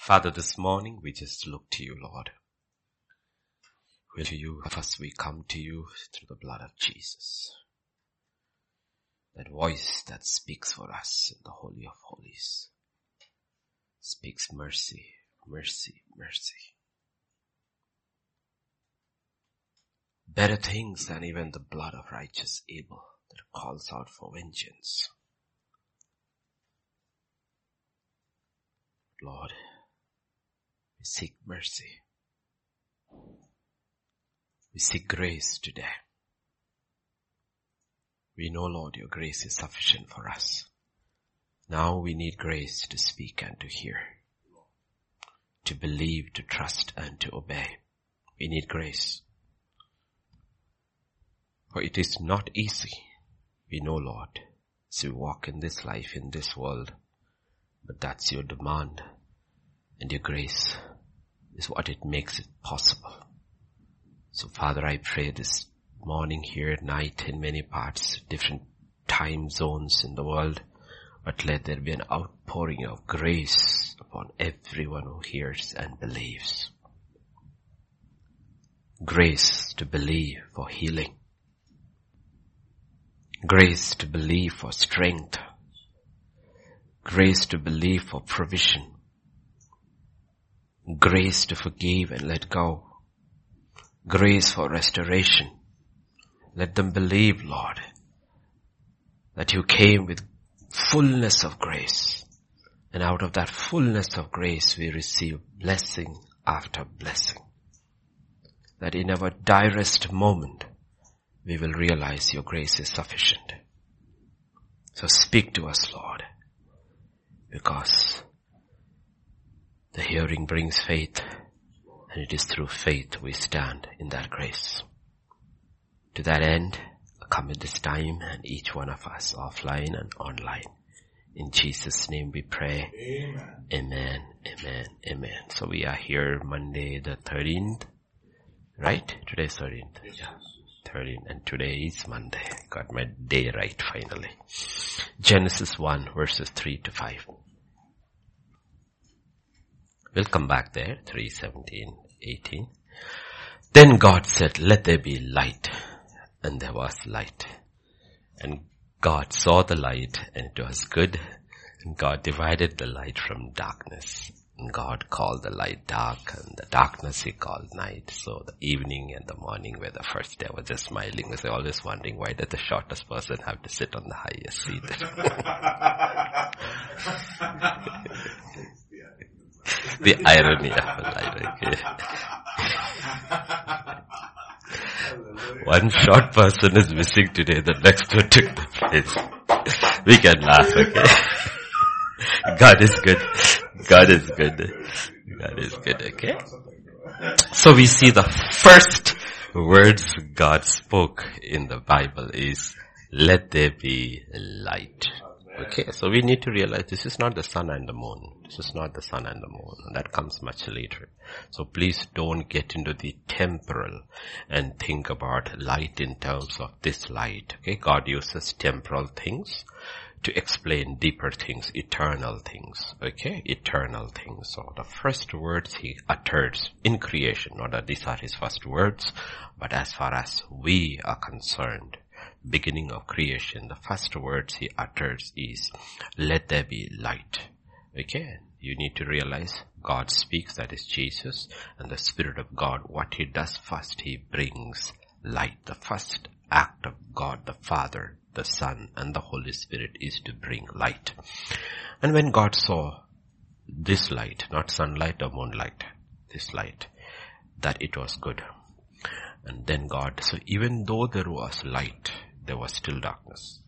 Father, this morning we just look to you, Lord. We to you, first we come to you through the blood of Jesus. That voice that speaks for us in the Holy of Holies speaks mercy, mercy, mercy. Better things than even the blood of righteous Abel that calls out for vengeance. Lord, we seek mercy. We seek grace today. We know, Lord, your grace is sufficient for us. Now we need grace to speak and to hear, to believe, to trust and to obey. We need grace. For it is not easy. We know, Lord, as we walk in this life, in this world, but that's your demand and your grace is what it makes it possible. So Father, I pray this morning here at night in many parts, different time zones in the world, but let there be an outpouring of grace upon everyone who hears and believes. Grace to believe for healing. Grace to believe for strength. Grace to believe for provision Grace to forgive and let go. Grace for restoration. Let them believe, Lord, that you came with fullness of grace. And out of that fullness of grace we receive blessing after blessing. That in our direst moment we will realize your grace is sufficient. So speak to us, Lord, because the hearing brings faith, and it is through faith we stand in that grace. To that end, come at this time and each one of us offline and online. In Jesus name we pray. Amen. Amen. Amen. Amen. So we are here Monday the 13th, right? Today's 13th. Yeah. 13th and today is Monday. Got my day right finally. Genesis 1 verses 3 to 5. We'll come back there, 317, 18. Then God said, let there be light. And there was light. And God saw the light and it was good. And God divided the light from darkness. And God called the light dark and the darkness he called night. So the evening and the morning were the first day. I was just smiling because I was always wondering why did the shortest person have to sit on the highest seat? the irony. One short person is missing today, the next one took the place. We can laugh, okay? God is good. God is good. God is good, okay? So we see the first words God spoke in the Bible is, let there be light. Okay, so we need to realize this is not the sun and the moon. This is not the sun and the moon. That comes much later. So please don't get into the temporal and think about light in terms of this light. Okay, God uses temporal things to explain deeper things, eternal things. Okay, eternal things. So the first words he utters in creation, not that these are his first words, but as far as we are concerned, beginning of creation, the first words he utters is, let there be light. Okay, you need to realize God speaks, that is Jesus, and the Spirit of God, what He does first, He brings light. The first act of God, the Father, the Son, and the Holy Spirit is to bring light. And when God saw this light, not sunlight or moonlight, this light, that it was good. And then God, so even though there was light, there was still darkness.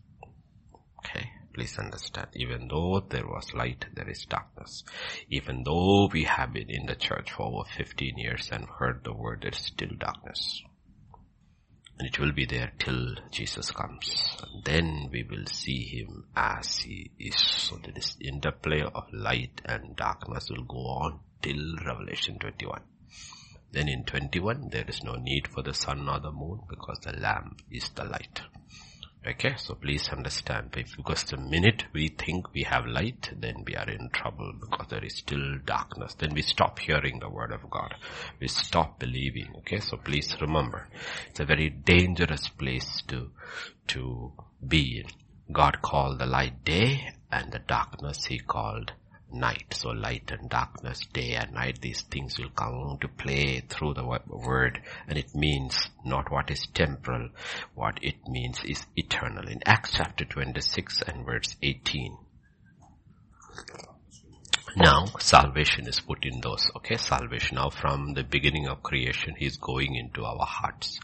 Okay. Please understand, even though there was light, there is darkness. Even though we have been in the church for over 15 years and heard the word, there is still darkness. And it will be there till Jesus comes. And then we will see him as he is. So this interplay of light and darkness will go on till Revelation 21. Then in 21, there is no need for the sun or the moon because the lamb is the light. Okay, so please understand, because the minute we think we have light, then we are in trouble because there is still darkness. Then we stop hearing the word of God. We stop believing. Okay, so please remember, it's a very dangerous place to, to be in. God called the light day and the darkness he called night. So light and darkness, day and night, these things will come to play through the word and it means not what is temporal, what it means is eternal. In Acts chapter 26 and verse 18. Now, salvation is put in those, okay? Salvation now from the beginning of creation, He's going into our hearts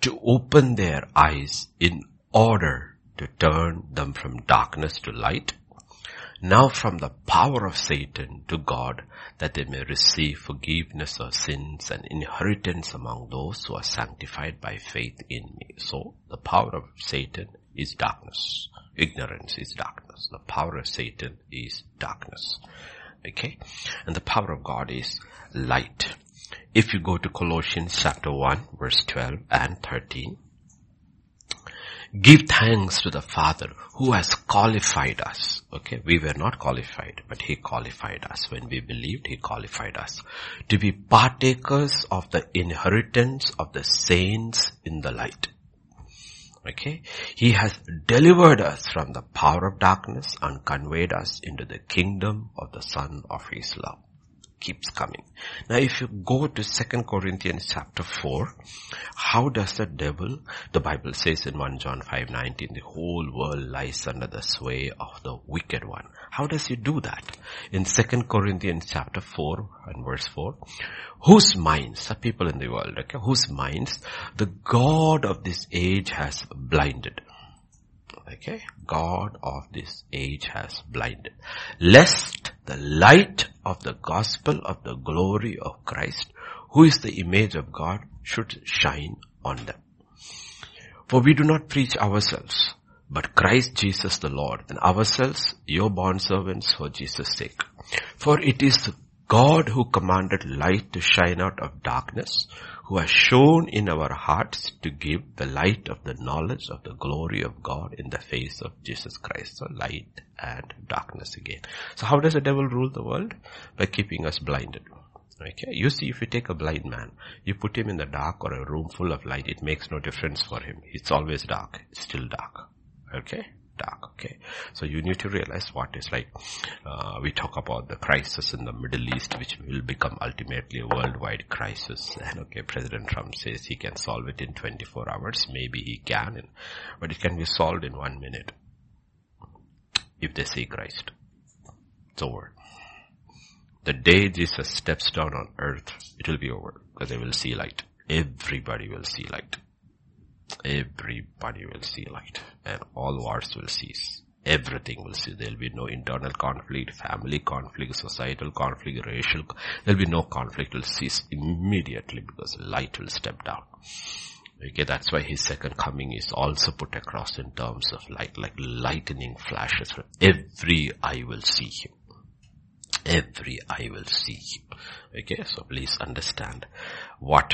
to open their eyes in order to turn them from darkness to light now from the power of Satan to God that they may receive forgiveness of sins and inheritance among those who are sanctified by faith in me. So the power of Satan is darkness. Ignorance is darkness. The power of Satan is darkness. Okay? And the power of God is light. If you go to Colossians chapter 1 verse 12 and 13, Give thanks to the Father who has qualified us. Okay, we were not qualified, but He qualified us. When we believed, He qualified us to be partakers of the inheritance of the saints in the light. Okay, He has delivered us from the power of darkness and conveyed us into the kingdom of the Son of His love keeps coming. Now if you go to 2 Corinthians chapter 4, how does the devil, the Bible says in 1 John 5:19, the whole world lies under the sway of the wicked one. How does he do that? In 2 Corinthians chapter 4 and verse 4, whose minds, the people in the world, okay, whose minds the God of this age has blinded. Okay, God of this age has blinded. Lest the light of the gospel of the glory of Christ, who is the image of God, should shine on them. For we do not preach ourselves, but Christ Jesus the Lord, and ourselves your bondservants for Jesus' sake. For it is God who commanded light to shine out of darkness, who has shown in our hearts to give the light of the knowledge of the glory of God in the face of Jesus Christ. So light and darkness again. So how does the devil rule the world? By keeping us blinded. Okay, you see if you take a blind man, you put him in the dark or a room full of light, it makes no difference for him. It's always dark. Still dark. Okay? Dark. Okay, so you need to realize what is like. Uh, we talk about the crisis in the Middle East, which will become ultimately a worldwide crisis. And okay, President Trump says he can solve it in 24 hours. Maybe he can, but it can be solved in one minute if they see Christ. It's over. The day Jesus steps down on earth, it will be over because they will see light. Everybody will see light. Everybody will see light and all wars will cease. Everything will cease. There will be no internal conflict, family conflict, societal conflict, racial, there will be no conflict. Will cease immediately because light will step down. Okay, that's why his second coming is also put across in terms of light, like lightning flashes. Every eye will see him. Every eye will see him. Okay, so please understand what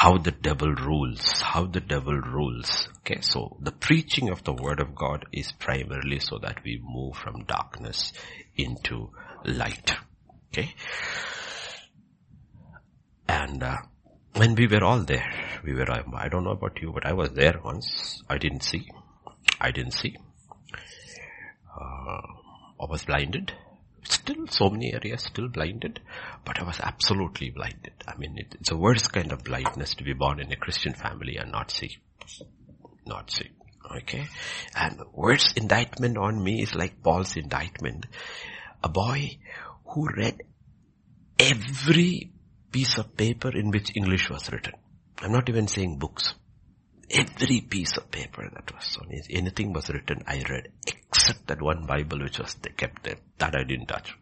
how the devil rules, how the devil rules. Okay, so the preaching of the word of God is primarily so that we move from darkness into light. Okay. And uh, when we were all there, we were, I don't know about you, but I was there once. I didn't see. I didn't see. Uh, I was blinded still so many areas still blinded, but I was absolutely blinded. I mean, it, it's a worst kind of blindness to be born in a Christian family and not see. Not see. Okay? And worst indictment on me is like Paul's indictment. A boy who read every piece of paper in which English was written. I'm not even saying books. Every piece of paper that was on anything was written, I read, that one Bible which was they kept there. That I didn't touch.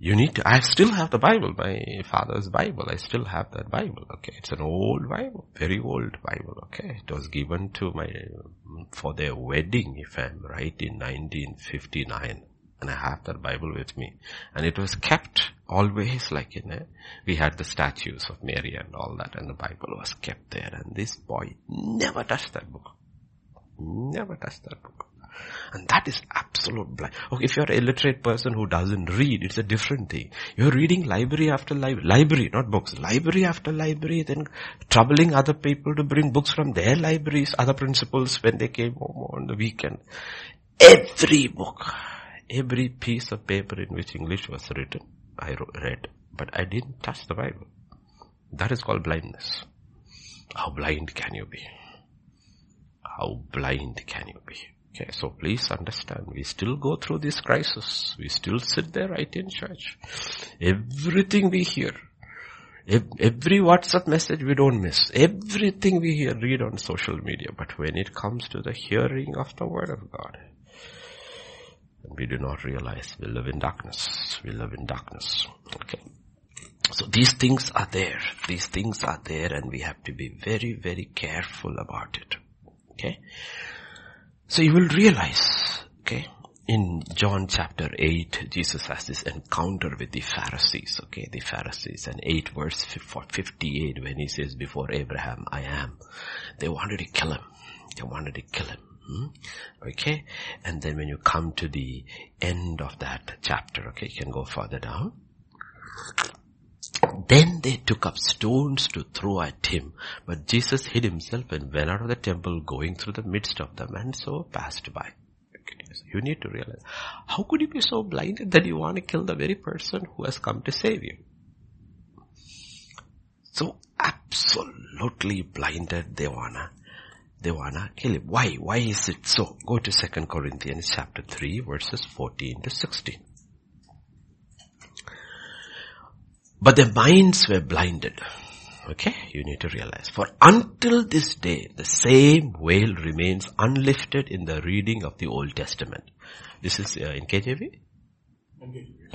You need to, I still have the Bible, my father's Bible. I still have that Bible, okay. It's an old Bible, very old Bible, okay. It was given to my, for their wedding, if I'm right, in 1959. And I have that Bible with me. And it was kept always like, you know, we had the statues of Mary and all that and the Bible was kept there. And this boy never touched that book. Never touched that book. And that is absolute blind. Okay, if you're an illiterate person who doesn't read, it's a different thing. You're reading library after library, library, not books, library after library, then troubling other people to bring books from their libraries, other principals when they came home on the weekend. Every book, every piece of paper in which English was written, I read, but I didn't touch the Bible. That is called blindness. How blind can you be? How blind can you be? Okay, so please understand, we still go through this crisis. We still sit there right in church. Everything we hear, every WhatsApp message we don't miss. Everything we hear, read on social media. But when it comes to the hearing of the word of God, we do not realize we live in darkness. We live in darkness. Okay. So these things are there. These things are there and we have to be very, very careful about it. Okay. So you will realize, okay, in John chapter 8, Jesus has this encounter with the Pharisees, okay, the Pharisees, and 8 verse 58 when he says, before Abraham, I am. They wanted to kill him. They wanted to kill him. Hmm? Okay, and then when you come to the end of that chapter, okay, you can go further down. Then they took up stones to throw at him. But Jesus hid himself and went out of the temple going through the midst of them and so passed by. You need to realize, how could you be so blinded that you want to kill the very person who has come to save you? So absolutely blinded they wanna, they wanna kill him. Why? Why is it so? Go to 2 Corinthians chapter 3 verses 14 to 16. But their minds were blinded. Okay, you need to realize. For until this day, the same veil remains unlifted in the reading of the Old Testament. This is uh, in KJV?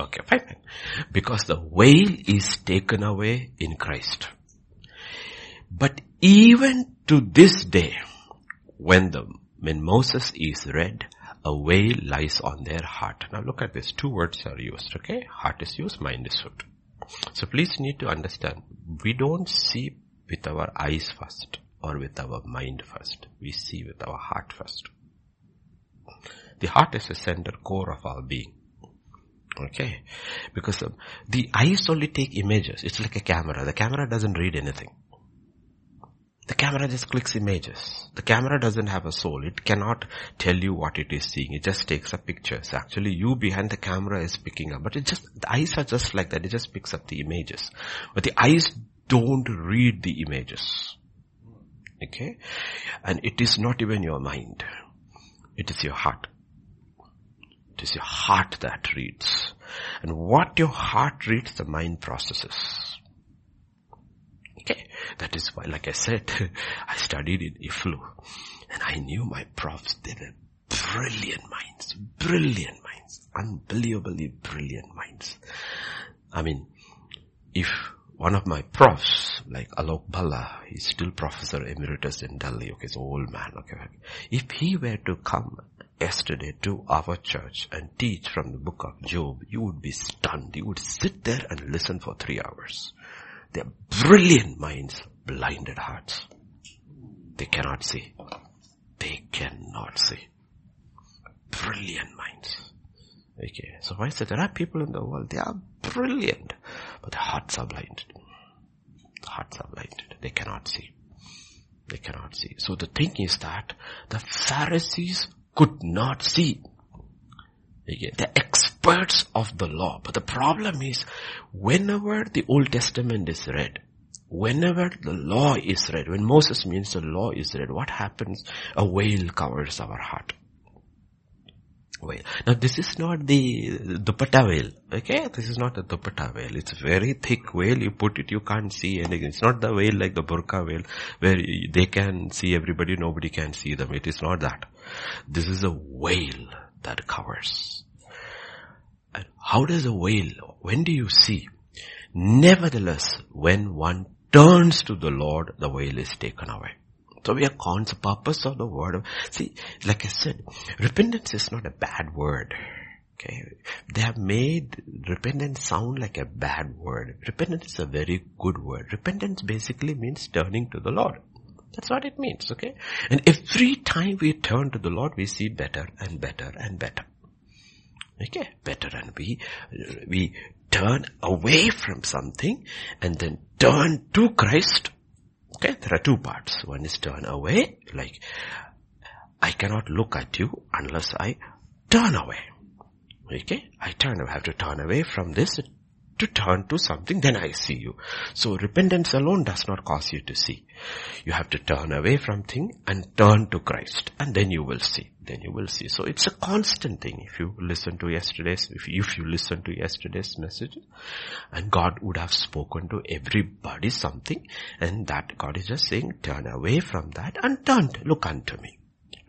Okay, fine. Because the veil is taken away in Christ. But even to this day, when the, when Moses is read, a veil lies on their heart. Now look at this. Two words are used, okay? Heart is used, mind is used. So please need to understand, we don't see with our eyes first or with our mind first. We see with our heart first. The heart is the center core of our being. Okay. Because um, the eyes only take images. It's like a camera. The camera doesn't read anything. The camera just clicks images. The camera doesn't have a soul. It cannot tell you what it is seeing. It just takes up pictures. Actually, you behind the camera is picking up. But it just, the eyes are just like that. It just picks up the images. But the eyes don't read the images. Okay? And it is not even your mind. It is your heart. It is your heart that reads. And what your heart reads, the mind processes. Okay. That is why, like I said, I studied in IFLU and I knew my profs, they were brilliant minds, brilliant minds, unbelievably brilliant minds. I mean, if one of my profs, like Alok Bhalla, he's still professor emeritus in Delhi, okay, he's an old man, okay. If he were to come yesterday to our church and teach from the book of Job, you would be stunned. You would sit there and listen for three hours. They're brilliant minds, blinded hearts. They cannot see. They cannot see. Brilliant minds. Okay, so why it there are people in the world, they are brilliant, but their hearts are blinded. The hearts are blinded. They cannot see. They cannot see. So the thing is that the Pharisees could not see. The experts of the law. But the problem is, whenever the Old Testament is read, whenever the law is read, when Moses means the law is read, what happens? A veil covers our heart. Veil. Now this is not the dupatta veil, okay? This is not the dupatta veil. It's a very thick veil. You put it, you can't see anything. It's not the veil like the burqa veil, where they can see everybody, nobody can see them. It is not that. This is a veil that covers. And how does a veil, when do you see? Nevertheless, when one turns to the Lord, the veil is taken away. So we are cons purpose of the word of, see, like I said, repentance is not a bad word. Okay. They have made repentance sound like a bad word. Repentance is a very good word. Repentance basically means turning to the Lord. That's what it means, okay? And every time we turn to the Lord, we see better and better and better. Okay, better and we, we turn away from something and then turn to Christ. Okay, there are two parts. One is turn away, like, I cannot look at you unless I turn away. Okay, I turn, I have to turn away from this to turn to something, then I see you. So repentance alone does not cause you to see. You have to turn away from thing and turn to Christ and then you will see. Then you will see. So it's a constant thing. If you listen to yesterday's, if you, if you listen to yesterday's message and God would have spoken to everybody something and that God is just saying turn away from that and turn, look unto me.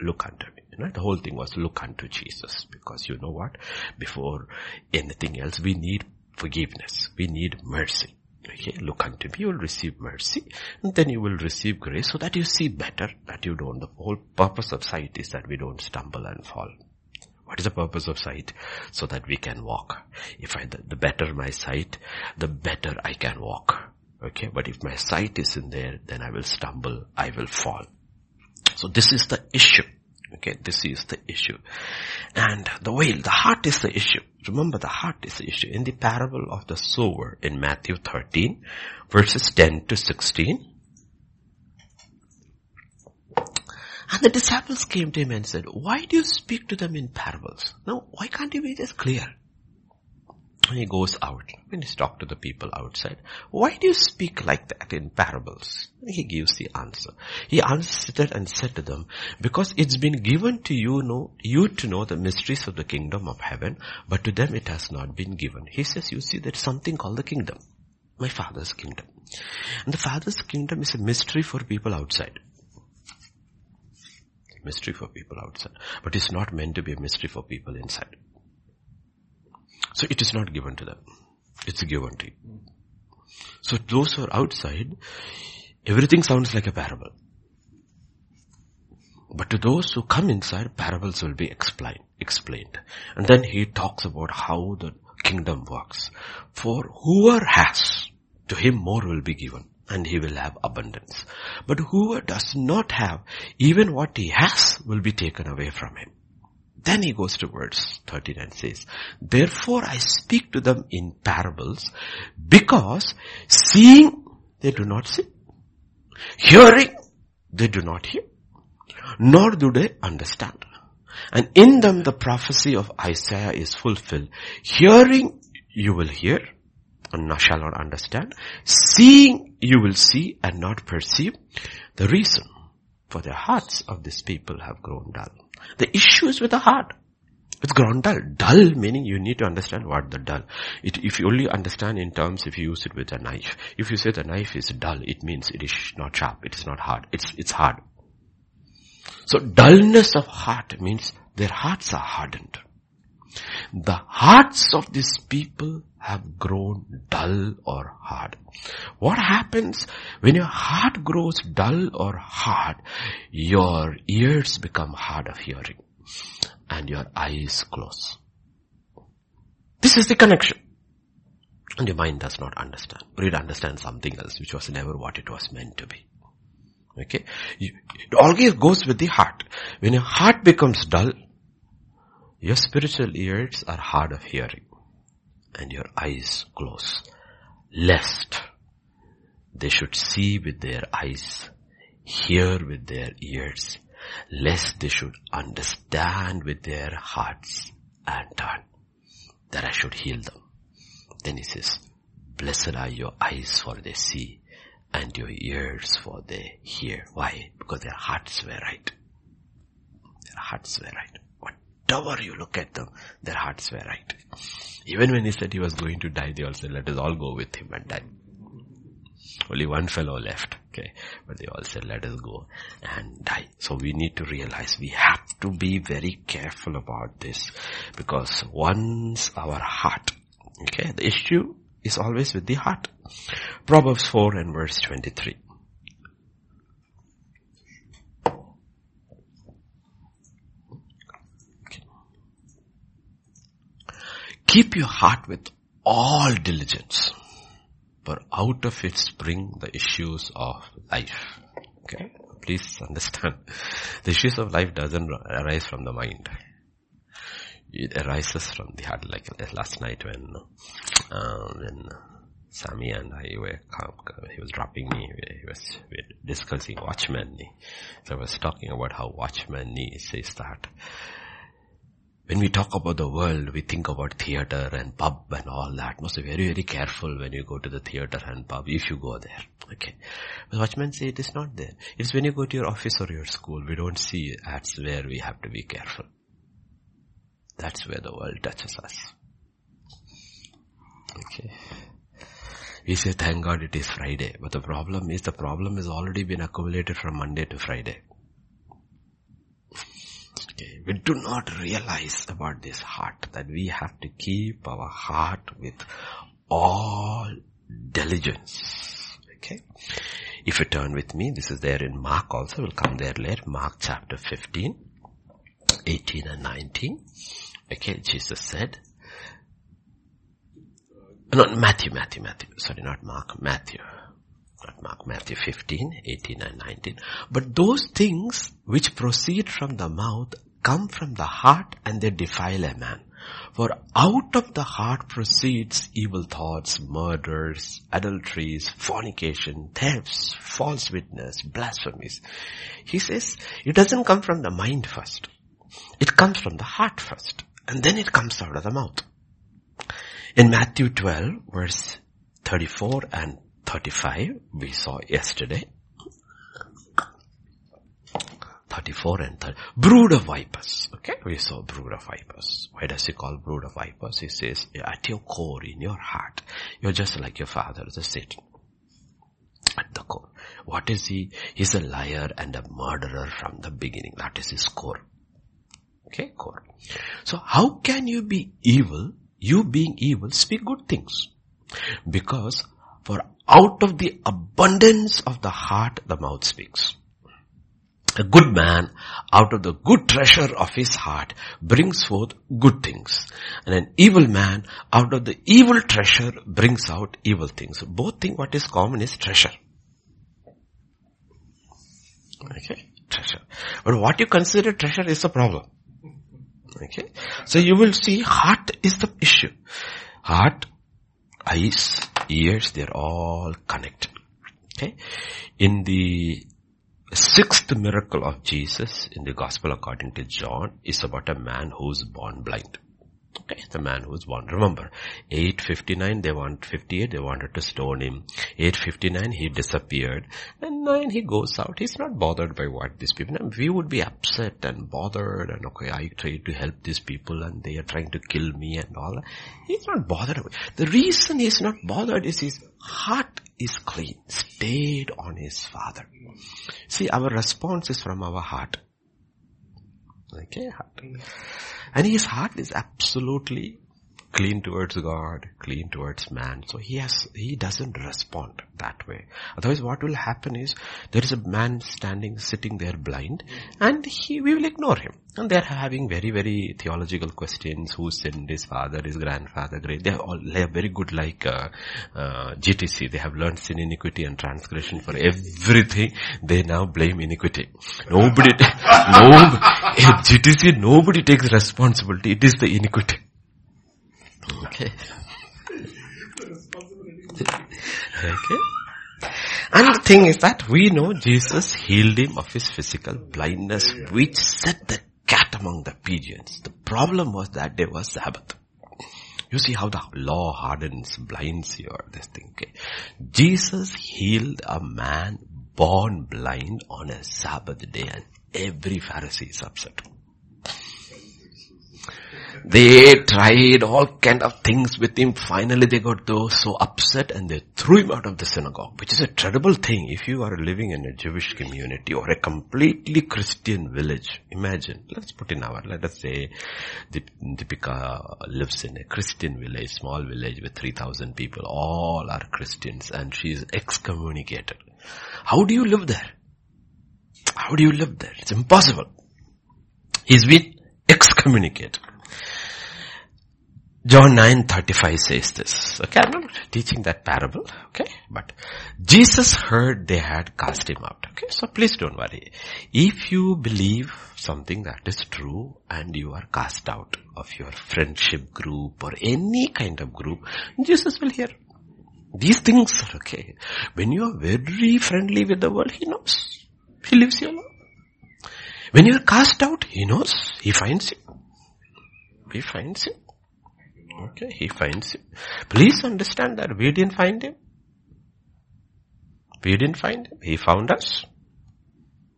Look unto me. You know, the whole thing was look unto Jesus because you know what? Before anything else, we need forgiveness. We need mercy. Okay, look unto me, you will receive mercy, and then you will receive grace so that you see better, that you don't. The whole purpose of sight is that we don't stumble and fall. What is the purpose of sight? So that we can walk. If I, the, the better my sight, the better I can walk. Okay, but if my sight isn't there, then I will stumble, I will fall. So this is the issue. Okay, this is the issue. And the will, the heart is the issue. Remember the heart is the issue. In the parable of the sower in Matthew 13, verses 10 to 16, and the disciples came to him and said, why do you speak to them in parables? Now, why can't you be just clear? He goes out, when he's talked to the people outside, why do you speak like that in parables? He gives the answer. He answered and said to them, because it's been given to you know, you to know the mysteries of the kingdom of heaven, but to them it has not been given. He says, you see, there's something called the kingdom. My father's kingdom. And the father's kingdom is a mystery for people outside. Mystery for people outside. But it's not meant to be a mystery for people inside. So it is not given to them. It's given to you. So those who are outside, everything sounds like a parable. But to those who come inside, parables will be explained, explained. And then he talks about how the kingdom works. For whoever has, to him more will be given and he will have abundance. But whoever does not have, even what he has will be taken away from him. Then he goes to verse 13 and says, Therefore I speak to them in parables because seeing they do not see, hearing they do not hear, nor do they understand. And in them the prophecy of Isaiah is fulfilled. Hearing you will hear and shall not understand. Seeing you will see and not perceive. The reason for the hearts of these people have grown dull. The issue is with the heart. It's grown dull. Dull meaning you need to understand what the dull. It, if you only understand in terms if you use it with a knife. If you say the knife is dull, it means it is not sharp. It is not hard. It's, it's hard. So dullness of heart means their hearts are hardened. The hearts of these people have grown dull or hard. What happens when your heart grows dull or hard? Your ears become hard of hearing and your eyes close. This is the connection. And your mind does not understand. Or it understands something else which was never what it was meant to be. Okay? It always goes with the heart. When your heart becomes dull, your spiritual ears are hard of hearing and your eyes close, lest they should see with their eyes, hear with their ears, lest they should understand with their hearts and turn, that I should heal them. Then he says, blessed are your eyes for they see and your ears for they hear. Why? Because their hearts were right. Their hearts were right. Whatever you look at them, their hearts were right. Even when he said he was going to die, they all said, let us all go with him and die. Only one fellow left, okay. But they all said, let us go and die. So we need to realize we have to be very careful about this because once our heart, okay, the issue is always with the heart. Proverbs 4 and verse 23. Keep your heart with all diligence. For out of it spring the issues of life. Okay? Please understand. The issues of life doesn't arise from the mind. It arises from the heart, like last night when, uh, when Sammy and I were, he was dropping me, he was discussing Watchman Nee. So I was talking about how Watchman says that when we talk about the world, we think about theater and pub and all that. Must be very, very careful when you go to the theater and pub, if you go there. Okay. But Watchman say it is not there. It's when you go to your office or your school, we don't see that's where we have to be careful. That's where the world touches us. Okay. We say, thank God it is Friday. But the problem is, the problem has already been accumulated from Monday to Friday. We do not realize about this heart, that we have to keep our heart with all diligence. Okay. If you turn with me, this is there in Mark also, we'll come there later, Mark chapter 15, 18 and 19. Okay, Jesus said, not Matthew, Matthew, Matthew. Sorry, not Mark, Matthew. Not Mark, Matthew 15, 18 and 19. But those things which proceed from the mouth come from the heart and they defile a man. For out of the heart proceeds evil thoughts, murders, adulteries, fornication, thefts, false witness, blasphemies. He says it doesn't come from the mind first. It comes from the heart first. And then it comes out of the mouth. In Matthew 12 verse 34 and 35 we saw yesterday. 34 and 30. Brood of vipers. Okay, we saw brood of vipers. Why does he call brood of vipers? He says, at your core, in your heart, you're just like your father, the Satan. At the core. What is he? He's a liar and a murderer from the beginning. That is his core. Okay, core. So how can you be evil you being evil, speak good things. Because for out of the abundance of the heart, the mouth speaks. A good man out of the good treasure of his heart brings forth good things. And an evil man out of the evil treasure brings out evil things. Both think what is common is treasure. Okay? Treasure. But what you consider treasure is a problem. Okay. So you will see heart is the issue. Heart, eyes, ears, they're all connected. Okay. In the sixth miracle of Jesus in the gospel according to John is about a man who's born blind. Okay, the man who was born. Remember, 859, they want 58, they wanted to stone him. 859, he disappeared. And 9, he goes out. He's not bothered by what these people, we would be upset and bothered and okay, I tried to help these people and they are trying to kill me and all. He's not bothered. The reason he's not bothered is his heart is clean, stayed on his father. See, our response is from our heart. Okay, heart. And his heart is absolutely clean towards God, clean towards man. So he has, he doesn't respond that way. Otherwise what will happen is, there is a man standing, sitting there blind, and he, we will ignore him. And they're having very, very theological questions, who sinned, his father, his grandfather, great. They are all, they are very good like, uh, uh, GTC. They have learned sin, iniquity and transgression for everything. They now blame iniquity. Nobody, no, GTC, nobody takes responsibility. It is the iniquity. Okay. okay. And the thing is that we know Jesus healed him of his physical blindness, which set the cat among the pigeons. The problem was that there was Sabbath. You see how the law hardens, blinds you or this thing. Okay? Jesus healed a man born blind on a Sabbath day and every Pharisee is upset. They tried all kind of things with him. Finally they got so upset and they threw him out of the synagogue, which is a terrible thing if you are living in a Jewish community or a completely Christian village. Imagine, let's put in our, let us say Deepika lives in a Christian village, small village with 3000 people. All are Christians and she is excommunicated. How do you live there? How do you live there? It's impossible. He's been excommunicated. John 9:35 says this. Okay, I'm not teaching that parable. Okay, but Jesus heard they had cast him out. Okay, so please don't worry. If you believe something that is true and you are cast out of your friendship group or any kind of group, Jesus will hear. These things are okay. When you are very friendly with the world, He knows. He leaves you alone. When you are cast out, He knows. He finds you. He finds you. Okay, he finds him. Please understand that we didn't find him. We didn't find him. He found us.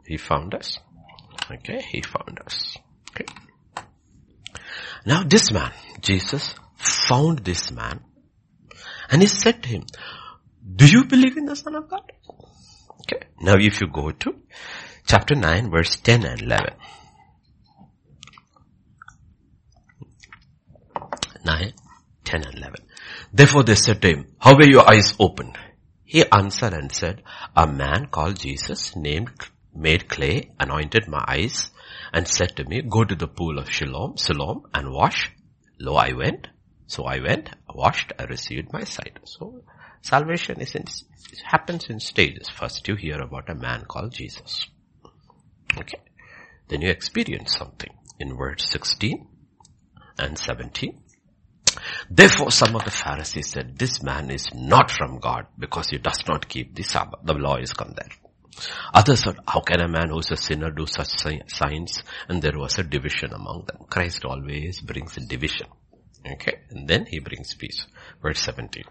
He found us. Okay, he found us. Okay. Now this man, Jesus, found this man and he said to him, do you believe in the Son of God? Okay. Now if you go to chapter 9 verse 10 and 11. 9, 10 and 11. Therefore they said to him, how were your eyes opened? He answered and said, a man called Jesus named, made clay, anointed my eyes and said to me, go to the pool of Siloam, Siloam and wash. Lo, I went. So I went, washed, I received my sight. So salvation is in, happens in stages. First you hear about a man called Jesus. Okay. Then you experience something in verse 16 and 17. Therefore some of the Pharisees said, this man is not from God because he does not keep the Sabbath. The law is come there. Others said, how can a man who's a sinner do such signs? And there was a division among them. Christ always brings a division. Okay. And then he brings peace. Verse 17.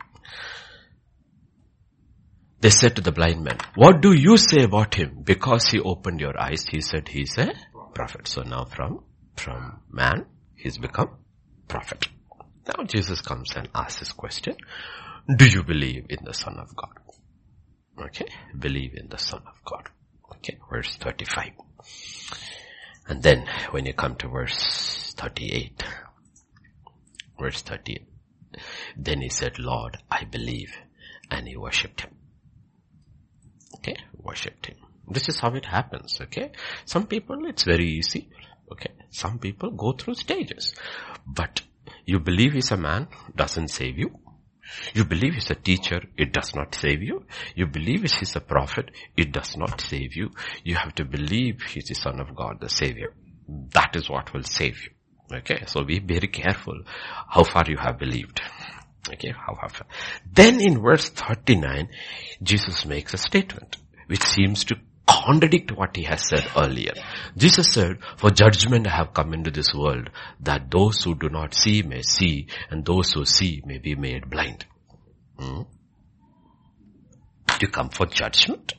They said to the blind man, what do you say about him? Because he opened your eyes, he said he's a prophet. So now from, from man, he's become prophet. Now Jesus comes and asks this question. Do you believe in the Son of God? Okay. Believe in the Son of God. Okay. Verse 35. And then when you come to verse 38, verse 38, then he said, Lord, I believe. And he worshipped him. Okay. Worshipped him. This is how it happens. Okay. Some people, it's very easy. Okay. Some people go through stages. But you believe he's a man, doesn't save you. You believe he's a teacher, it does not save you. You believe he's a prophet, it does not save you. You have to believe he's the son of God, the savior. That is what will save you. Okay, so be very careful how far you have believed. Okay, how far. Then in verse 39, Jesus makes a statement which seems to contradict what he has said earlier. Jesus said, for judgment I have come into this world that those who do not see may see and those who see may be made blind. Hmm? You come for judgment?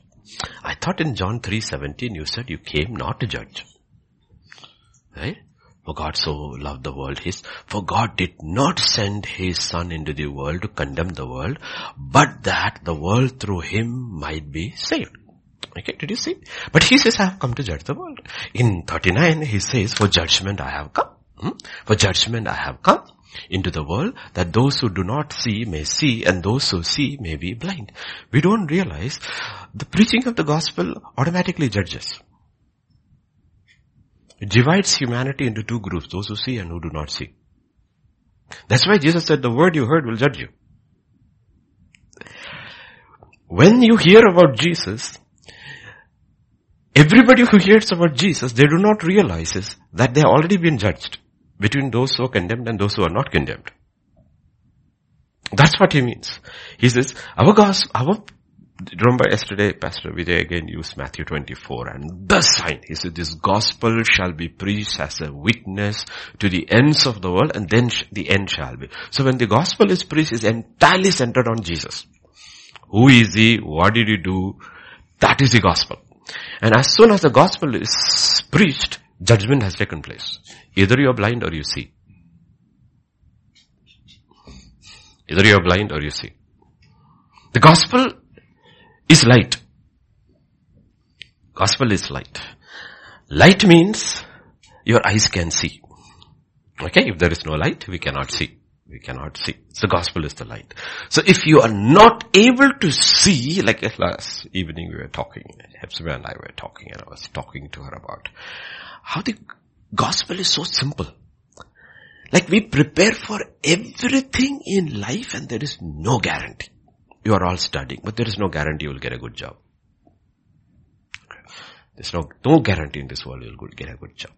I thought in John 3.17 you said you came not to judge. Right? For God so loved the world, his, for God did not send his son into the world to condemn the world, but that the world through him might be saved. Okay, did you see? But he says, I have come to judge the world. In 39, he says, for judgment I have come. Hmm? For judgment I have come into the world that those who do not see may see and those who see may be blind. We don't realize the preaching of the gospel automatically judges. It divides humanity into two groups, those who see and who do not see. That's why Jesus said the word you heard will judge you. When you hear about Jesus, Everybody who hears about Jesus, they do not realize is that they have already been judged between those who are condemned and those who are not condemned. That's what he means. He says, our gospel, our, remember yesterday Pastor Vijay again used Matthew 24 and the sign. He said, this gospel shall be preached as a witness to the ends of the world and then sh- the end shall be. So when the gospel is preached, it's entirely centered on Jesus. Who is he? What did he do? That is the gospel. And as soon as the gospel is preached, judgment has taken place. Either you are blind or you see. Either you are blind or you see. The gospel is light. Gospel is light. Light means your eyes can see. Okay, if there is no light, we cannot see. We cannot see. So gospel is the light. So if you are not able to see, like last evening we were talking, Hepzibah and I were talking and I was talking to her about how the gospel is so simple. Like we prepare for everything in life and there is no guarantee. You are all studying, but there is no guarantee you will get a good job. There's no, no guarantee in this world you will get a good job.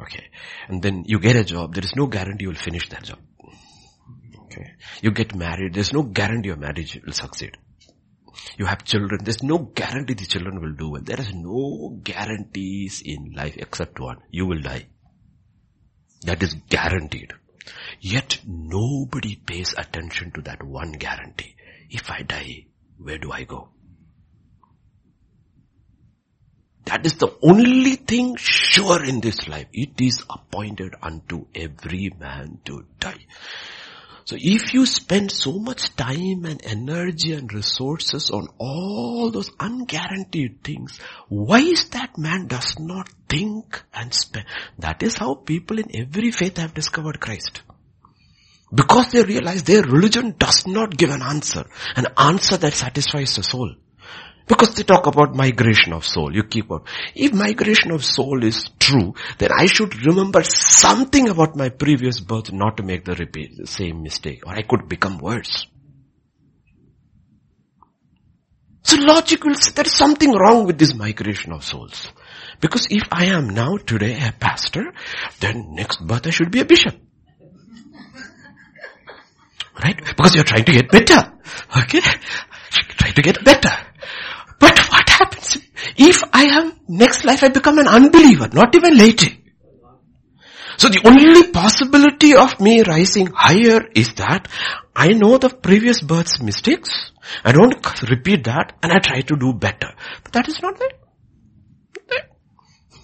Okay. And then you get a job, there is no guarantee you will finish that job. Okay. You get married, there's no guarantee your marriage will succeed. You have children, there's no guarantee the children will do well. There is no guarantees in life except one. You will die. That is guaranteed. Yet nobody pays attention to that one guarantee. If I die, where do I go? That is the only thing sure in this life. It is appointed unto every man to die. So if you spend so much time and energy and resources on all those unguaranteed things, why is that man does not think and spend? That is how people in every faith have discovered Christ. Because they realize their religion does not give an answer, an answer that satisfies the soul. Because they talk about migration of soul. You keep on. If migration of soul is true, then I should remember something about my previous birth not to make the repeat, the same mistake. Or I could become worse. So logic will say there is something wrong with this migration of souls. Because if I am now today a pastor, then next birth I should be a bishop. Right? Because you're trying to get better. Okay? Try to get better. But what happens if I am, next life I become an unbeliever, not even later? So the only possibility of me rising higher is that I know the previous birth's mistakes. I don't repeat that and I try to do better. But that is not there.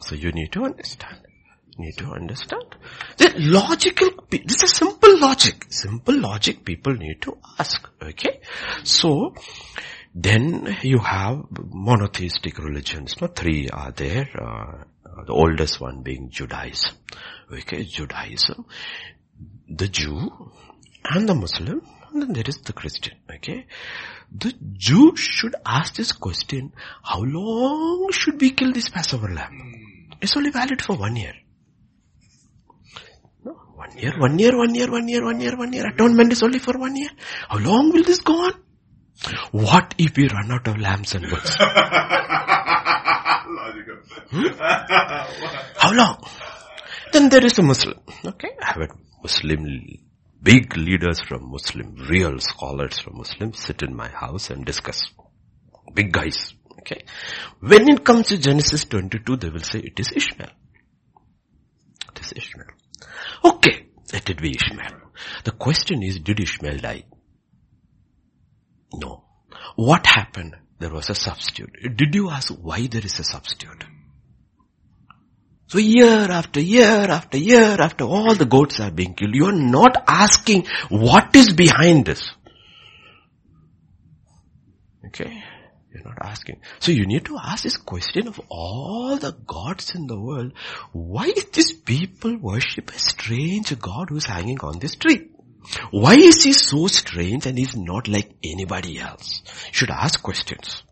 So you need to understand. You Need to understand. The logical, this is simple logic. Simple logic people need to ask. Okay? So, then you have monotheistic religions. No, three are there. Uh, the oldest one being Judaism. Okay, Judaism, the Jew, and the Muslim, and then there is the Christian. Okay, the Jew should ask this question: How long should we kill this Passover lamb? It's only valid for one year. No, one year, one year, one year, one year, one year, one year. Atonement is only for one year. How long will this go on? What if we run out of lambs and goats? Hmm? How long? Then there is a Muslim. Okay, I have a Muslim, big leaders from Muslim, real scholars from Muslim sit in my house and discuss. Big guys. Okay. When it comes to Genesis 22, they will say it is Ishmael. It is Ishmael. Okay, let it be Ishmael. The question is, did Ishmael die? No. What happened? There was a substitute. Did you ask why there is a substitute? So year after year after year after all the goats are being killed, you are not asking what is behind this. Okay? You're not asking. So you need to ask this question of all the gods in the world. Why is this people worship a strange God who's hanging on this tree? Why is he so strange and he's not like anybody else? You should ask questions.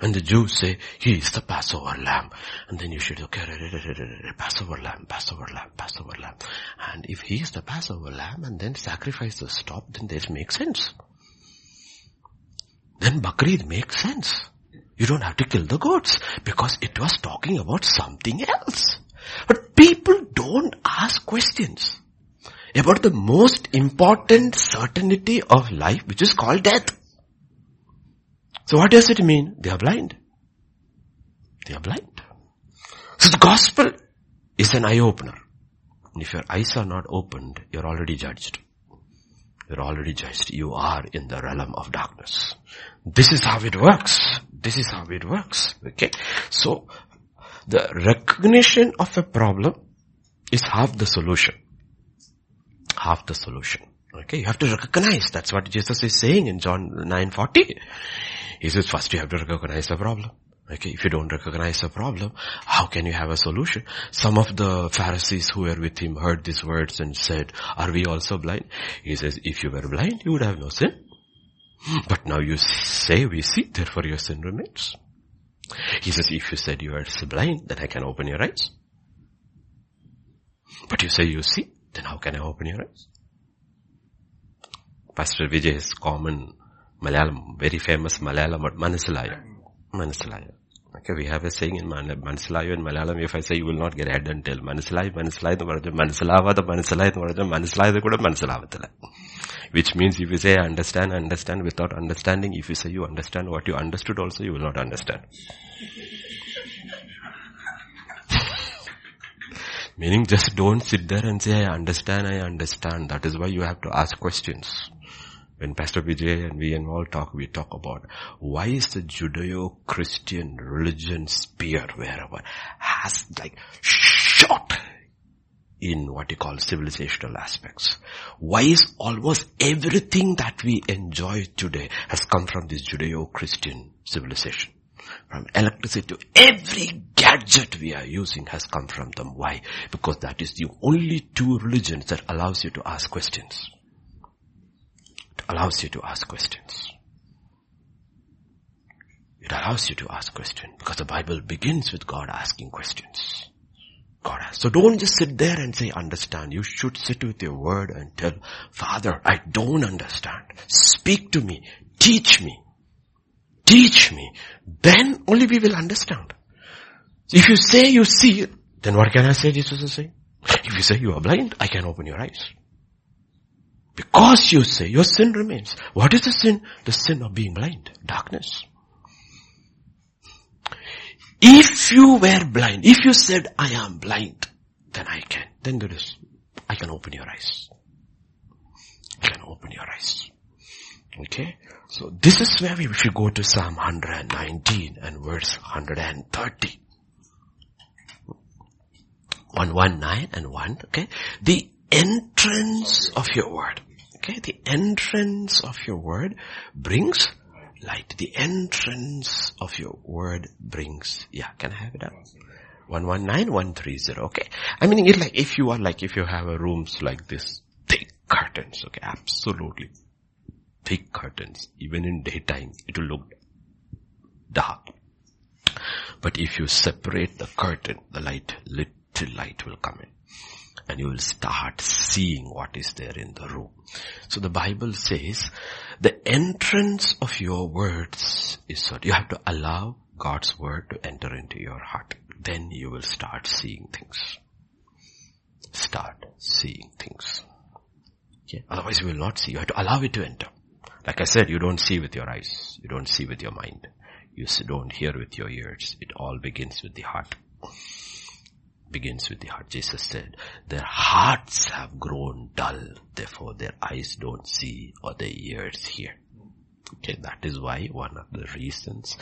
And the Jews say, he is the Passover lamb. And then you should, okay, Passover lamb, Passover lamb, Passover lamb. And if he is the Passover lamb and then sacrifice the stop, then this makes sense. Then Bakrid makes sense. You don't have to kill the goats because it was talking about something else. But people don't ask questions about the most important certainty of life which is called death. So what does it mean? They are blind. They are blind. So the gospel is an eye opener. And If your eyes are not opened, you're already judged. You're already judged. You are in the realm of darkness. This is how it works. This is how it works. Okay. So the recognition of a problem is half the solution half the solution. Okay, you have to recognize. That's what Jesus is saying in John 9:40. He says first you have to recognize the problem. Okay, if you don't recognize the problem, how can you have a solution? Some of the Pharisees who were with him heard these words and said, are we also blind? He says, if you were blind, you would have no sin. But now you say we see, therefore your sin remains. He says, if you said you are blind, then I can open your eyes. But you say you see, then how can I open your eyes? Pastor Vijay's common Malayalam, very famous Malayalam, but Manasilaya. Manasilaya. Okay, we have a saying in in Malayalam, if I say you will not get head until Manasilayu, Manasilayu, Manasilava, the Manasilayu, Manasilayu, kuda Manasilavatala. Which means if you say understand, understand without understanding, if you say you understand what you understood also, you will not understand. Meaning just don't sit there and say, I understand, I understand. That is why you have to ask questions. When Pastor Vijay and we and all talk, we talk about why is the Judeo-Christian religion spear wherever has like shot in what you call civilizational aspects. Why is almost everything that we enjoy today has come from this Judeo-Christian civilization? From electricity to every gadget we are using has come from them. Why? Because that is the only two religions that allows you to ask questions It allows you to ask questions. It allows you to ask questions because the Bible begins with God asking questions. God asks. So don't just sit there and say understand. You should sit with your word and tell, Father, I don't understand. Speak to me. Teach me. Teach me. Then only we will understand. If you say you see then what can I say Jesus is saying? If you say you are blind, I can open your eyes. Because you say your sin remains. What is the sin? The sin of being blind. Darkness. If you were blind, if you said, I am blind, then I can. Then there is, I can open your eyes. I can open your eyes. Okay? So this is where we should go to Psalm 119 and verse 130. 119 and 1, okay? The entrance of your word. Okay, the entrance of your word brings light. The entrance of your word brings, yeah, can I have it up? 119130, okay? I mean, it like, if you are like, if you have a rooms like this, thick curtains, okay, absolutely. Thick curtains, even in daytime, it will look dark. But if you separate the curtain, the light, little light will come in and you will start seeing what is there in the room. So the Bible says the entrance of your words is so you have to allow God's word to enter into your heart. Then you will start seeing things. Start seeing things. Okay? Otherwise you will not see. You have to allow it to enter. Like I said, you don't see with your eyes. You don't see with your mind. You don't hear with your ears. It all begins with the heart begins with the heart. Jesus said, their hearts have grown dull, therefore their eyes don't see or their ears hear. Okay, that is why one of the reasons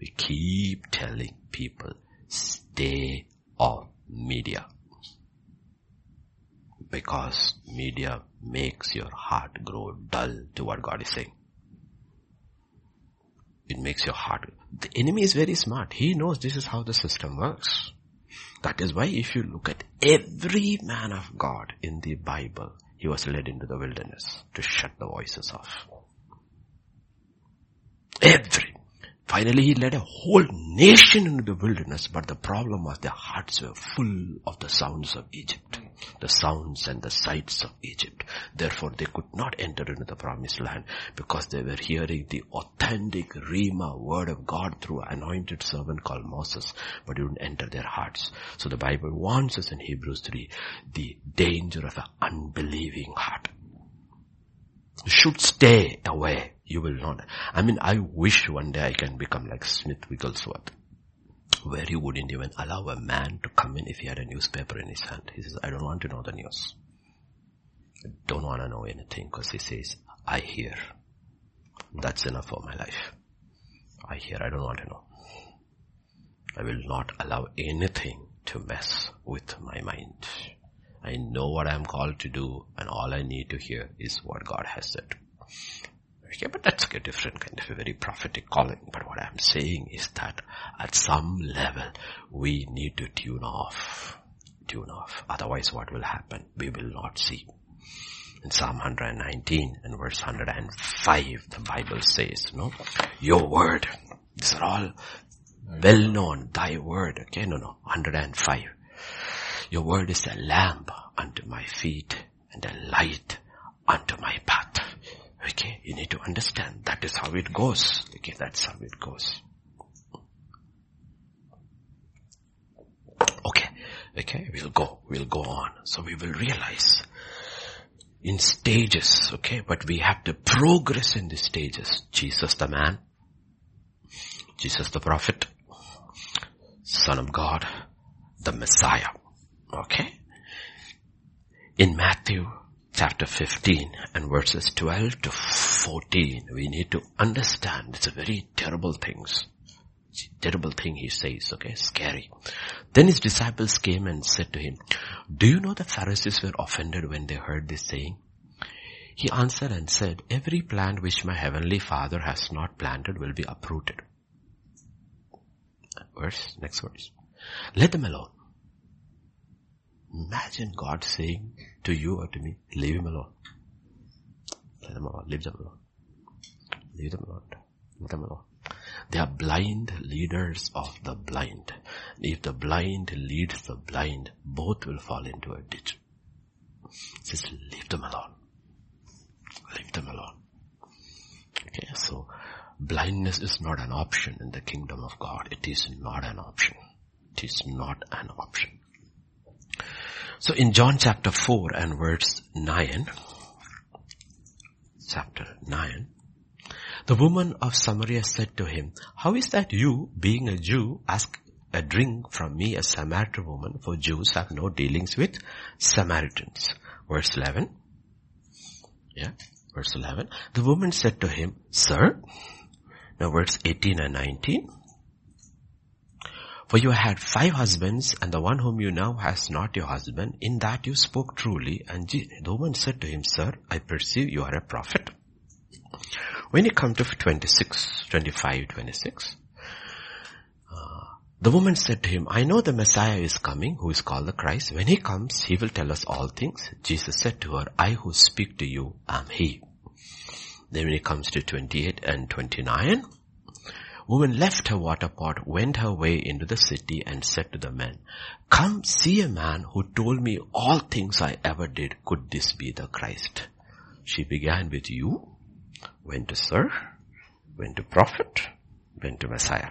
we keep telling people, stay off media. Because media makes your heart grow dull to what God is saying. It makes your heart, the enemy is very smart. He knows this is how the system works. That is why if you look at every man of God in the Bible, he was led into the wilderness to shut the voices off. Every. Finally he led a whole nation into the wilderness, but the problem was their hearts were full of the sounds of Egypt. The sounds and the sights of Egypt. Therefore they could not enter into the promised land because they were hearing the authentic Rhema word of God through anointed servant called Moses, but it didn't enter their hearts. So the Bible warns us in Hebrews 3, the danger of an unbelieving heart. Should stay away you will not. I mean, I wish one day I can become like Smith Wigglesworth, where he wouldn't even allow a man to come in if he had a newspaper in his hand. He says, I don't want to know the news. I don't want to know anything because he says, I hear. That's enough for my life. I hear, I don't want to know. I will not allow anything to mess with my mind. I know what I'm called to do and all I need to hear is what God has said. Okay, but that's a different kind of a very prophetic calling. But what I'm saying is that at some level, we need to tune off. Tune off. Otherwise what will happen? We will not see. In Psalm 119 and verse 105, the Bible says, no, your word. These are all well known, thy word. Okay, no, no, 105. Your word is a lamp unto my feet and a light unto my path. Okay, you need to understand that is how it goes. Okay, that's how it goes. Okay, okay, we'll go, we'll go on. So we will realize in stages, okay, but we have to progress in the stages. Jesus the man, Jesus the prophet, son of God, the Messiah. Okay? In Matthew chapter 15 and verses 12 to 14, we need to understand it's a very terrible things. Terrible thing he says, okay, scary. Then his disciples came and said to him, do you know the Pharisees were offended when they heard this saying? He answered and said, every plant which my heavenly father has not planted will be uprooted. Verse, next verse. Let them alone. Imagine God saying to you or to me, leave him alone. Let them alone. Leave them alone. Leave them alone. Leave them alone. They are blind leaders of the blind. If the blind leads the blind, both will fall into a ditch. Just leave them alone. Leave them alone. Okay, so blindness is not an option in the kingdom of God. It is not an option. It is not an option. So in John chapter 4 and verse 9, chapter 9, the woman of Samaria said to him, how is that you, being a Jew, ask a drink from me, a Samaritan woman, for Jews have no dealings with Samaritans. Verse 11. Yeah, verse 11. The woman said to him, sir, now verse 18 and 19. For you had five husbands and the one whom you now has not your husband. In that you spoke truly. And the woman said to him, Sir, I perceive you are a prophet. When you come to 26, 25, 26, uh, the woman said to him, I know the Messiah is coming, who is called the Christ. When he comes, he will tell us all things. Jesus said to her, I who speak to you am he. Then when it comes to 28 and 29, woman left her water pot, went her way into the city and said to the men, come see a man who told me all things I ever did. Could this be the Christ? She began with you, went to sir, went to prophet, went to Messiah.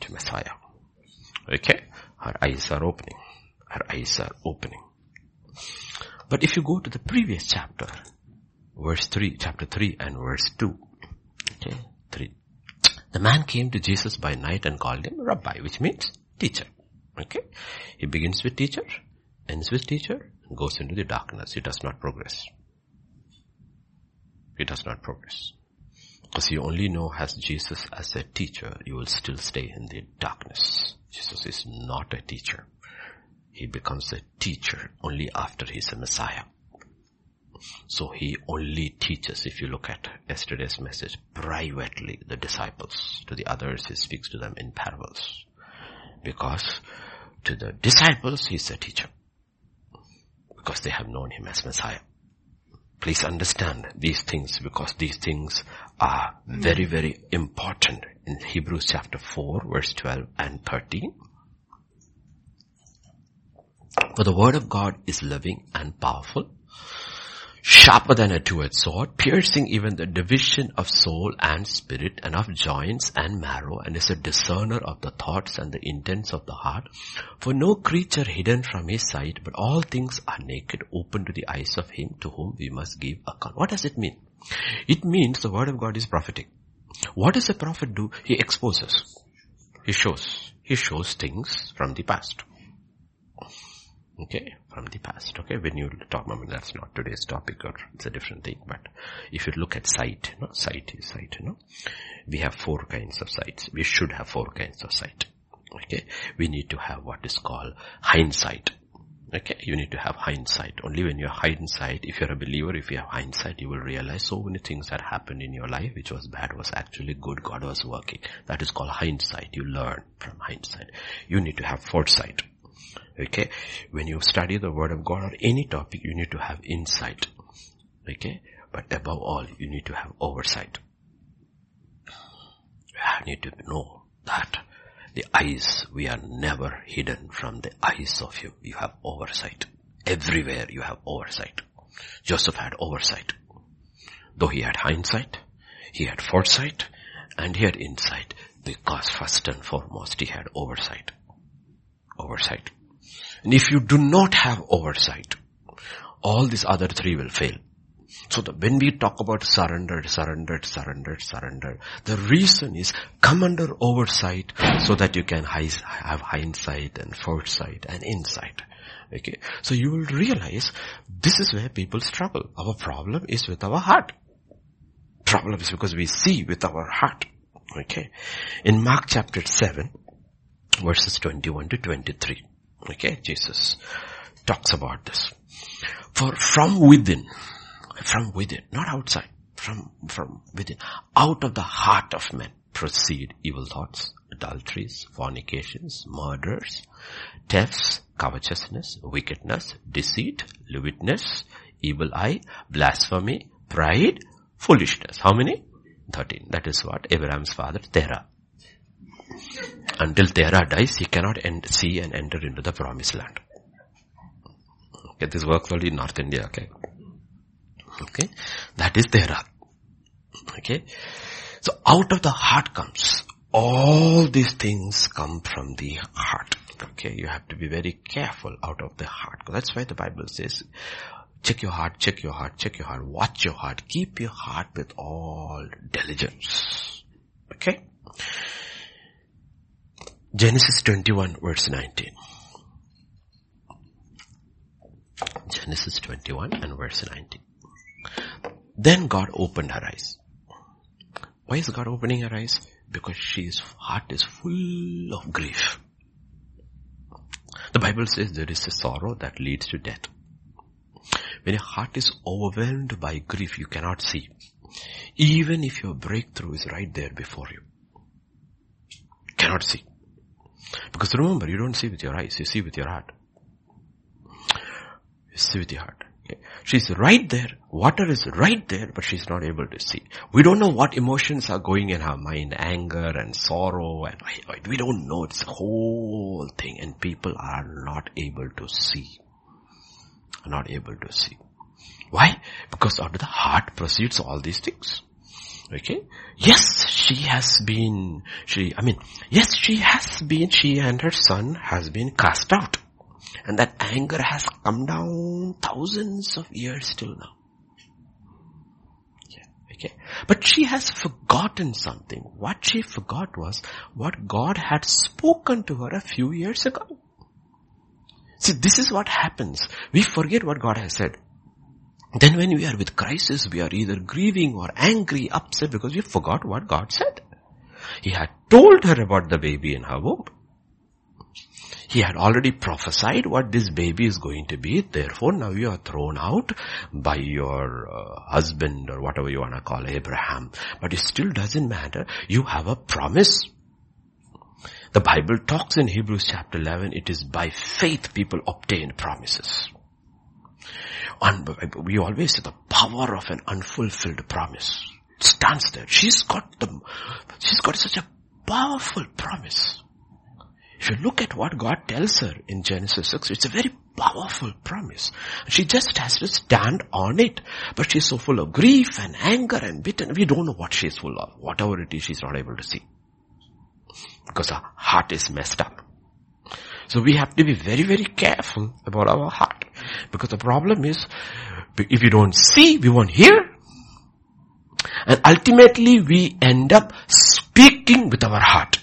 To Messiah. Okay? Her eyes are opening. Her eyes are opening. But if you go to the previous chapter, verse 3, chapter 3 and verse 2. Okay, 3. The man came to Jesus by night and called him Rabbi, which means teacher. Okay? He begins with teacher, ends with teacher, and goes into the darkness. He does not progress. He does not progress. Because you only know as Jesus as a teacher, you will still stay in the darkness. Jesus is not a teacher. He becomes a teacher only after he's a Messiah. So he only teaches, if you look at yesterday's message, privately the disciples. To the others, he speaks to them in parables. Because to the disciples, he's a teacher. Because they have known him as Messiah. Please understand these things because these things are very, very important in Hebrews chapter 4 verse 12 and 13. For the word of God is living and powerful sharper than a two-edged sword, piercing even the division of soul and spirit and of joints and marrow and is a discerner of the thoughts and the intents of the heart. For no creature hidden from his sight, but all things are naked, open to the eyes of him to whom we must give account. What does it mean? It means the word of God is prophetic. What does a prophet do? He exposes. He shows. He shows things from the past. Okay, from the past. Okay, when you talk about that's not today's topic or it's a different thing. But if you look at sight, you know, sight is sight. You know, we have four kinds of sights. We should have four kinds of sight. Okay, we need to have what is called hindsight. Okay, you need to have hindsight. Only when you have hindsight, if you're a believer, if you have hindsight, you will realize so many things that happened in your life which was bad was actually good. God was working. That is called hindsight. You learn from hindsight. You need to have foresight. Okay. When you study the word of God or any topic, you need to have insight. Okay. But above all, you need to have oversight. You need to know that the eyes, we are never hidden from the eyes of you. You have oversight. Everywhere you have oversight. Joseph had oversight. Though he had hindsight, he had foresight, and he had insight because first and foremost he had oversight. Oversight. And if you do not have oversight, all these other three will fail. So the, when we talk about surrendered, surrendered, surrendered, surrendered, the reason is come under oversight so that you can have hindsight and foresight and insight. Okay. So you will realize this is where people struggle. Our problem is with our heart. Problem is because we see with our heart. Okay. In Mark chapter 7, verses 21 to 23. Okay. Jesus talks about this. For from within, from within, not outside, from, from within, out of the heart of men proceed evil thoughts, adulteries, fornications, murders, thefts, covetousness, wickedness, deceit, lewdness, evil eye, blasphemy, pride, foolishness. How many? 13. That is what Abraham's father, Terah. Until Terah dies, he cannot see and enter into the promised land. Okay, this works only in North India, okay? Okay? That is Terah. Okay? So out of the heart comes, all these things come from the heart. Okay, you have to be very careful out of the heart. That's why the Bible says, check your heart, check your heart, check your heart, watch your heart, keep your heart with all diligence. Okay? Genesis 21 verse 19. Genesis 21 and verse 19. Then God opened her eyes. Why is God opening her eyes? Because she's heart is full of grief. The Bible says there is a sorrow that leads to death. When your heart is overwhelmed by grief, you cannot see. Even if your breakthrough is right there before you. Cannot see. Because remember, you don't see with your eyes, you see with your heart. You see with your heart. She's right there. Water is right there, but she's not able to see. We don't know what emotions are going in her mind. Anger and sorrow and we don't know. It's a whole thing and people are not able to see. Not able to see. Why? Because out of the heart proceeds all these things. Okay? Yes, she has been, she, I mean, yes, she has been, she and her son has been cast out. And that anger has come down thousands of years till now. Yeah, okay. But she has forgotten something. What she forgot was what God had spoken to her a few years ago. See, this is what happens. We forget what God has said. Then when we are with crisis, we are either grieving or angry, upset because we forgot what God said. He had told her about the baby in her womb. He had already prophesied what this baby is going to be. Therefore, now you are thrown out by your uh, husband or whatever you want to call Abraham. But it still doesn't matter. You have a promise. The Bible talks in Hebrews chapter 11, it is by faith people obtain promises. We always say the power of an unfulfilled promise stands there. She's got the, she's got such a powerful promise. If you look at what God tells her in Genesis 6, it's a very powerful promise. She just has to stand on it. But she's so full of grief and anger and bitterness. We don't know what she's full of. Whatever it is, she's not able to see. Because her heart is messed up. So we have to be very, very careful about our heart. Because the problem is, if you don't see, we won't hear. And ultimately we end up speaking with our heart.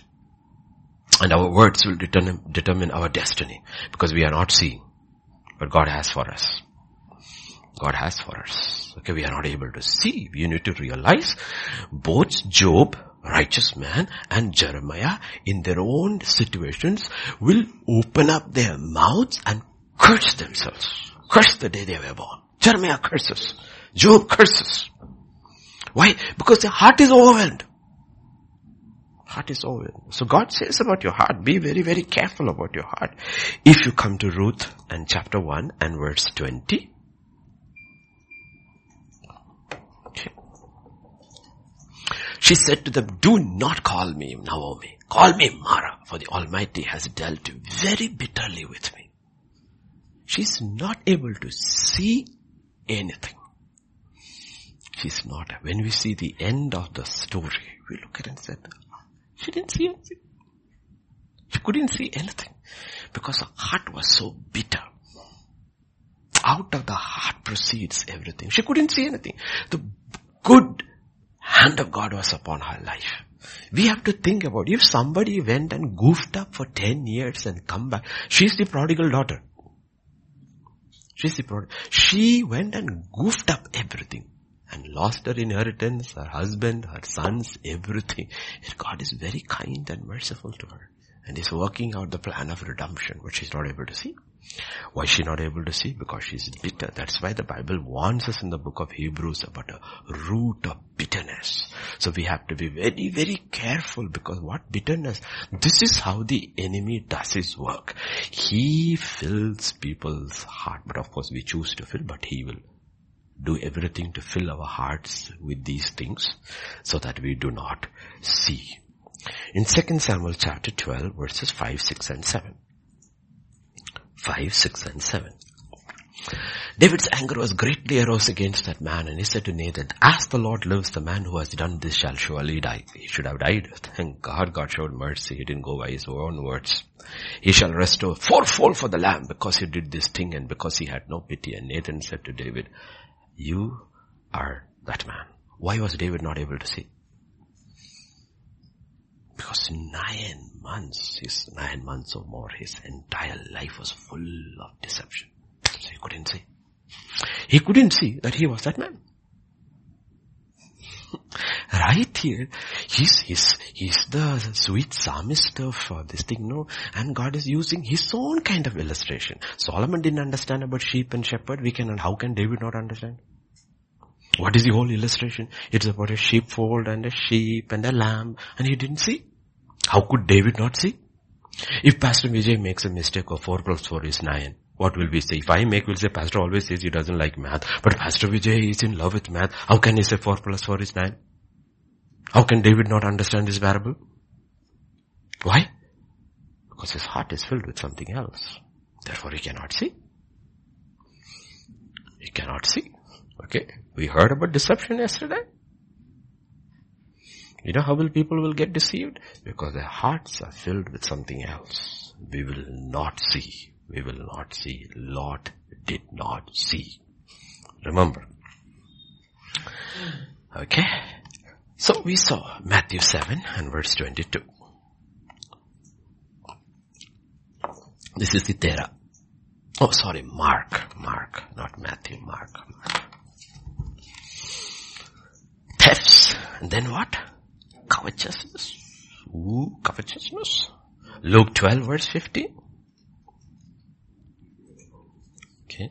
And our words will determine, determine our destiny because we are not seeing what God has for us. God has for us. Okay, we are not able to see. You need to realize both Job, righteous man, and Jeremiah in their own situations will open up their mouths and curse themselves. Curse the day they were born. Jeremiah curses. Job curses. Why? Because their heart is overwhelmed. Heart is over. So God says about your heart, be very, very careful about your heart. If you come to Ruth and chapter 1 and verse 20, She said to them, do not call me Naomi. Call me Mara, for the Almighty has dealt very bitterly with me. She's not able to see anything. She's not. When we see the end of the story, we look at it and say, she didn't see anything. She couldn't see anything because her heart was so bitter. Out of the heart proceeds everything. She couldn't see anything. The good hand of God was upon her life. We have to think about if somebody went and goofed up for 10 years and come back. She's the prodigal daughter. She's the prodigal. She went and goofed up everything and lost her inheritance, her husband, her sons, everything. God is very kind and merciful to her and is working out the plan of redemption, which she's not able to see. Why is she not able to see? Because she's bitter. That's why the Bible warns us in the book of Hebrews about a root of bitterness. So we have to be very, very careful because what bitterness? This is how the enemy does his work. He fills people's heart, but of course we choose to fill, but he will do everything to fill our hearts with these things so that we do not see. In 2 Samuel chapter 12 verses 5, 6 and 7. 5, 6 and 7. David's anger was greatly aroused against that man and he said to Nathan, as the Lord lives, the man who has done this shall surely die. He should have died. Thank God God showed mercy. He didn't go by his own words. He shall restore fourfold for the lamb because he did this thing and because he had no pity. And Nathan said to David, you are that man. Why was David not able to see? Because nine months, his nine months or more, his entire life was full of deception. So he couldn't see. He couldn't see that he was that man. right here, he's, he's, he's the sweet psalmist of uh, this thing, no? And God is using his own kind of illustration. Solomon didn't understand about sheep and shepherd. We can, how can David not understand? What is the whole illustration? It's about a sheepfold and a sheep and a lamb and he didn't see. How could David not see? If Pastor Vijay makes a mistake of 4 plus 4 is 9, what will we say? If I make, we'll say Pastor always says he doesn't like math. But Pastor Vijay is in love with math. How can he say 4 plus 4 is 9? How can David not understand this parable? Why? Because his heart is filled with something else. Therefore he cannot see. He cannot see. Okay. We heard about deception yesterday. You know how will people will get deceived? Because their hearts are filled with something else. We will not see. We will not see. Lot did not see. Remember. Okay. So we saw Matthew 7 and verse 22. This is the Terah. Oh, sorry, Mark. Mark, not Matthew, Mark. Thefts. And then what? Covetousness. Ooh, covetousness. Luke 12 verse 15. Okay.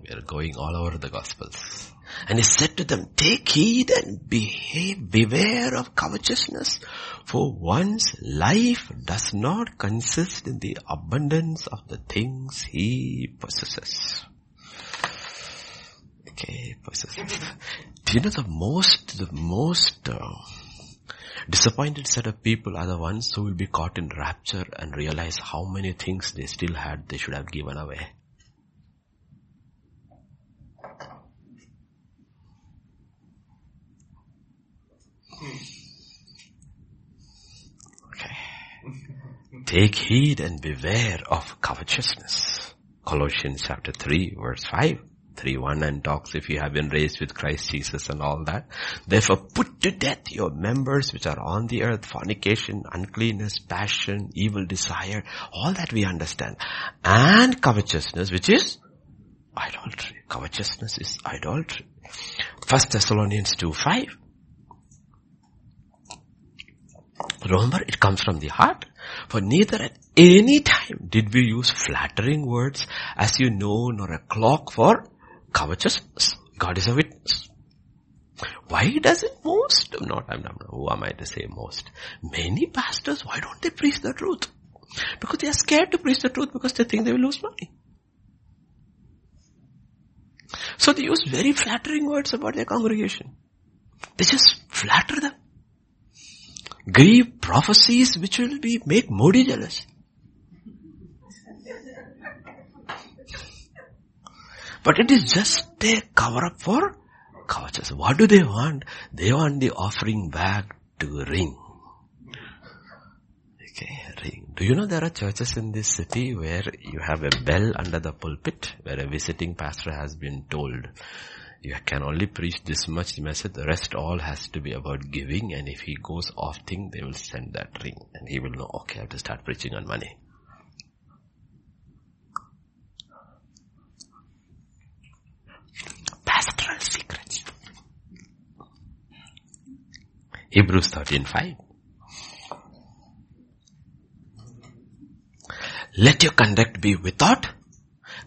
We are going all over the gospels. And he said to them, take heed and behave, beware of covetousness, for one's life does not consist in the abundance of the things he possesses. Okay. Do you know the most, the most uh, disappointed set of people are the ones who will be caught in rapture and realize how many things they still had they should have given away. Okay. Take heed and beware of covetousness. Colossians chapter 3 verse 5. 3 1 and talks if you have been raised with Christ Jesus and all that. Therefore put to death your members which are on the earth, fornication, uncleanness, passion, evil desire, all that we understand. And covetousness which is idolatry. Covetousness is idolatry. First Thessalonians 2 5. Remember, it comes from the heart. For neither at any time did we use flattering words as you know, nor a clock for covetousness. God is a witness. Why does it most? Not, I'm not, who am I to say most? Many pastors, why don't they preach the truth? Because they are scared to preach the truth because they think they will lose money. So they use very flattering words about their congregation. They just flatter them. Give prophecies which will be, make Modi jealous. But it is just a cover up for covetousness. What do they want? They want the offering bag to ring. Okay, ring. Do you know there are churches in this city where you have a bell under the pulpit where a visiting pastor has been told you can only preach this much message, the rest all has to be about giving and if he goes off thing, they will send that ring and he will know, okay, I have to start preaching on money. Hebrews 13.5 Let your conduct be without.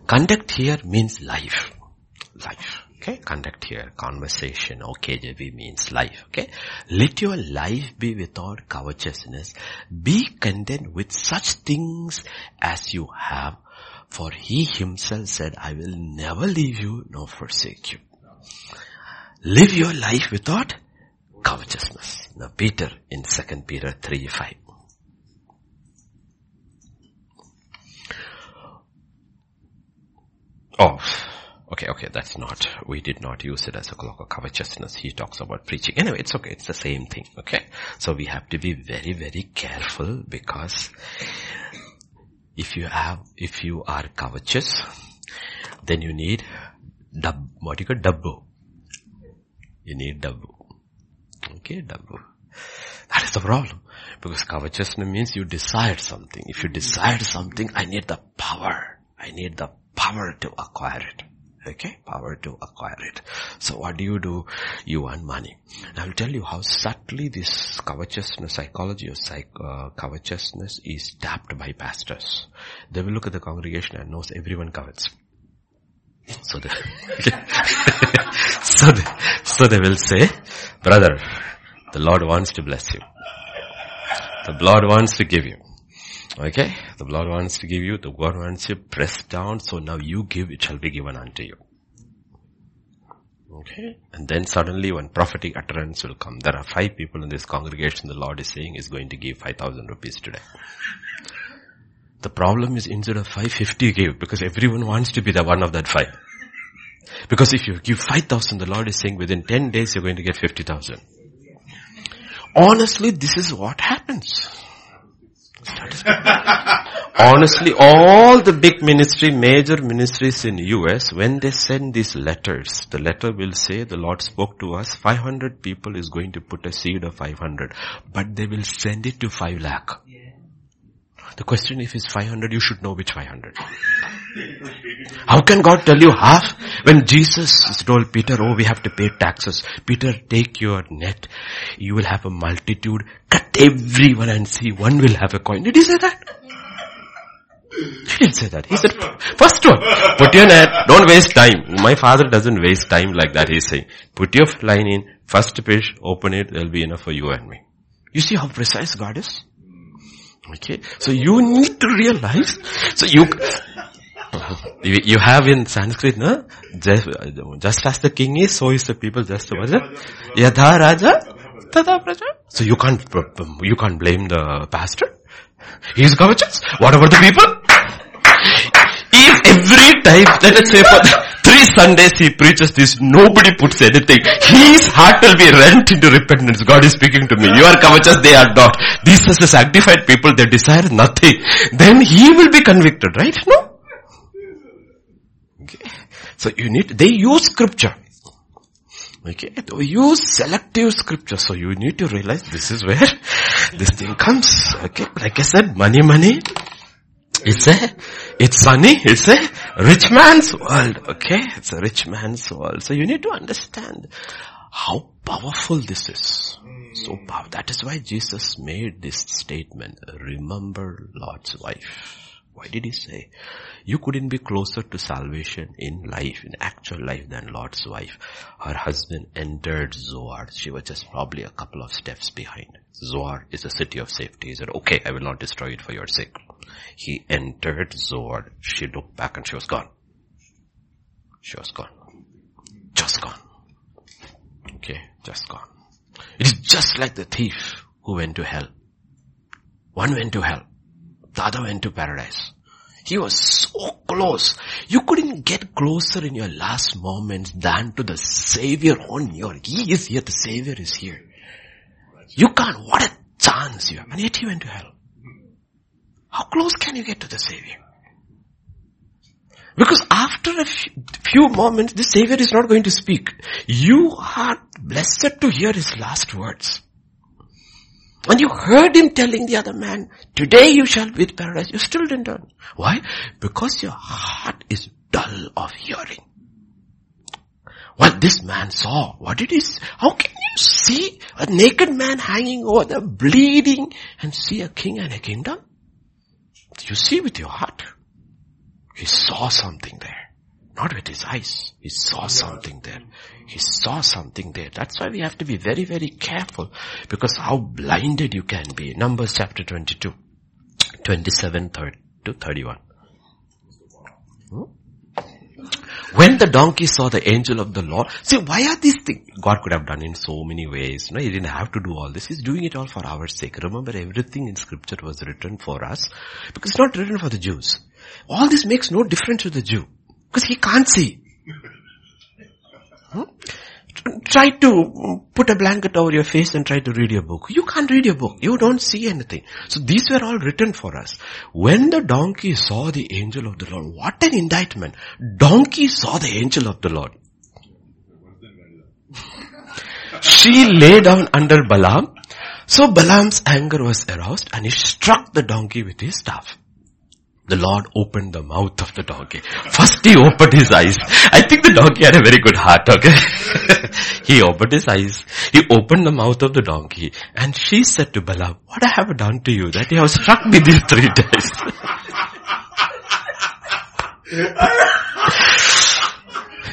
Conduct here means life. Life. Okay, conduct here, conversation, KJV means life, okay. Let your life be without covetousness. Be content with such things as you have, for he himself said, I will never leave you nor forsake you. Live your life without covetousness. Now Peter in 2 Peter 3, 5. Oh, okay, okay, that's not, we did not use it as a clock of covetousness. He talks about preaching. Anyway, it's okay, it's the same thing, okay? So we have to be very, very careful because if you have, if you are covetous, then you need dub, what do you call double? You need double. Okay, double. That is the problem. Because covetousness means you desire something. If you desire something, I need the power. I need the power to acquire it. Okay, power to acquire it. So what do you do? You want money. And I will tell you how subtly this covetousness, psychology of psych, uh, covetousness is tapped by pastors. They will look at the congregation and knows everyone covets. So they, so they, so they will say, brother, the Lord wants to bless you. The Lord wants to give you. Okay? The Lord wants to give you, the God wants you press down, so now you give, it shall be given unto you. Okay? And then suddenly when prophetic utterance will come. There are five people in this congregation the Lord is saying is going to give 5,000 rupees today. The problem is instead of 550 give because everyone wants to be the one of that five. Because if you give 5,000 the Lord is saying within 10 days you're going to get 50,000. Honestly, this is what happens. Honestly, all the big ministry, major ministries in US, when they send these letters, the letter will say the Lord spoke to us, 500 people is going to put a seed of 500, but they will send it to 5 lakh. The question if it's 500, you should know which 500. How can God tell you half? When Jesus told Peter, oh, we have to pay taxes. Peter, take your net. You will have a multitude. Cut everyone and see one will have a coin. Did he say that? He didn't say that. He said, first one, put your net, don't waste time. My father doesn't waste time like that, he's saying. Put your line in, first fish, open it, there'll be enough for you and me. You see how precise God is? Okay. So you need to realize, so you, you have in Sanskrit, no? Just, just as the king is, so is the people just was it? Yadha Raja, Tada Praja. So you can't, you can't blame the pastor. He's covetous. What about the people? If every time, let us say for three Sundays he preaches this, nobody puts anything. His heart will be rent into repentance. God is speaking to me. You are covetous, they are not. These are the sanctified people, they desire nothing. Then he will be convicted, right? No? Okay. So you need, they use scripture. Okay, they use selective scripture. So you need to realize this is where this thing comes. Okay, like I said, money, money. It's a, it's sunny. it's a rich man's world. Okay, it's a rich man's world. So you need to understand how powerful this is. So powerful. That is why Jesus made this statement, remember Lot's wife. Why did he say? You couldn't be closer to salvation in life, in actual life than Lot's wife. Her husband entered Zoar. She was just probably a couple of steps behind. Zoar is a city of safety. He said, okay, I will not destroy it for your sake. He entered Zoar. She looked back and she was gone. She was gone. just gone. Okay, just gone. It is just like the thief who went to hell. One went to hell. The other went to paradise. He was so close. You couldn't get closer in your last moments than to the Savior on your, He is here, the Savior is here. You can't, what a chance you have. And yet he went to hell. How close can you get to the Savior? Because after a few moments, the Savior is not going to speak. You are blessed to hear His last words. And you heard him telling the other man, today you shall be in paradise. You still didn't turn. Why? Because your heart is dull of hearing. What this man saw, what did he see? How can you see a naked man hanging over there bleeding and see a king and a kingdom? You see with your heart. He saw something there. Not with his eyes. He saw something there. He saw something there. That's why we have to be very, very careful because how blinded you can be. Numbers chapter 22, 27 to 31. Hmm? When the donkey saw the angel of the Lord, see why are these things? God could have done in so many ways. No, He didn't have to do all this. He's doing it all for our sake. Remember everything in scripture was written for us because it's not written for the Jews. All this makes no difference to the Jew. Because he can't see. Hmm? Try to put a blanket over your face and try to read your book. You can't read your book. You don't see anything. So these were all written for us. When the donkey saw the angel of the Lord, what an indictment. Donkey saw the angel of the Lord. she lay down under Balaam. So Balaam's anger was aroused and he struck the donkey with his staff the Lord opened the mouth of the donkey. First he opened his eyes. I think the donkey had a very good heart, okay? he opened his eyes. He opened the mouth of the donkey and she said to Balaam, what I have done to you that you have struck me these three days?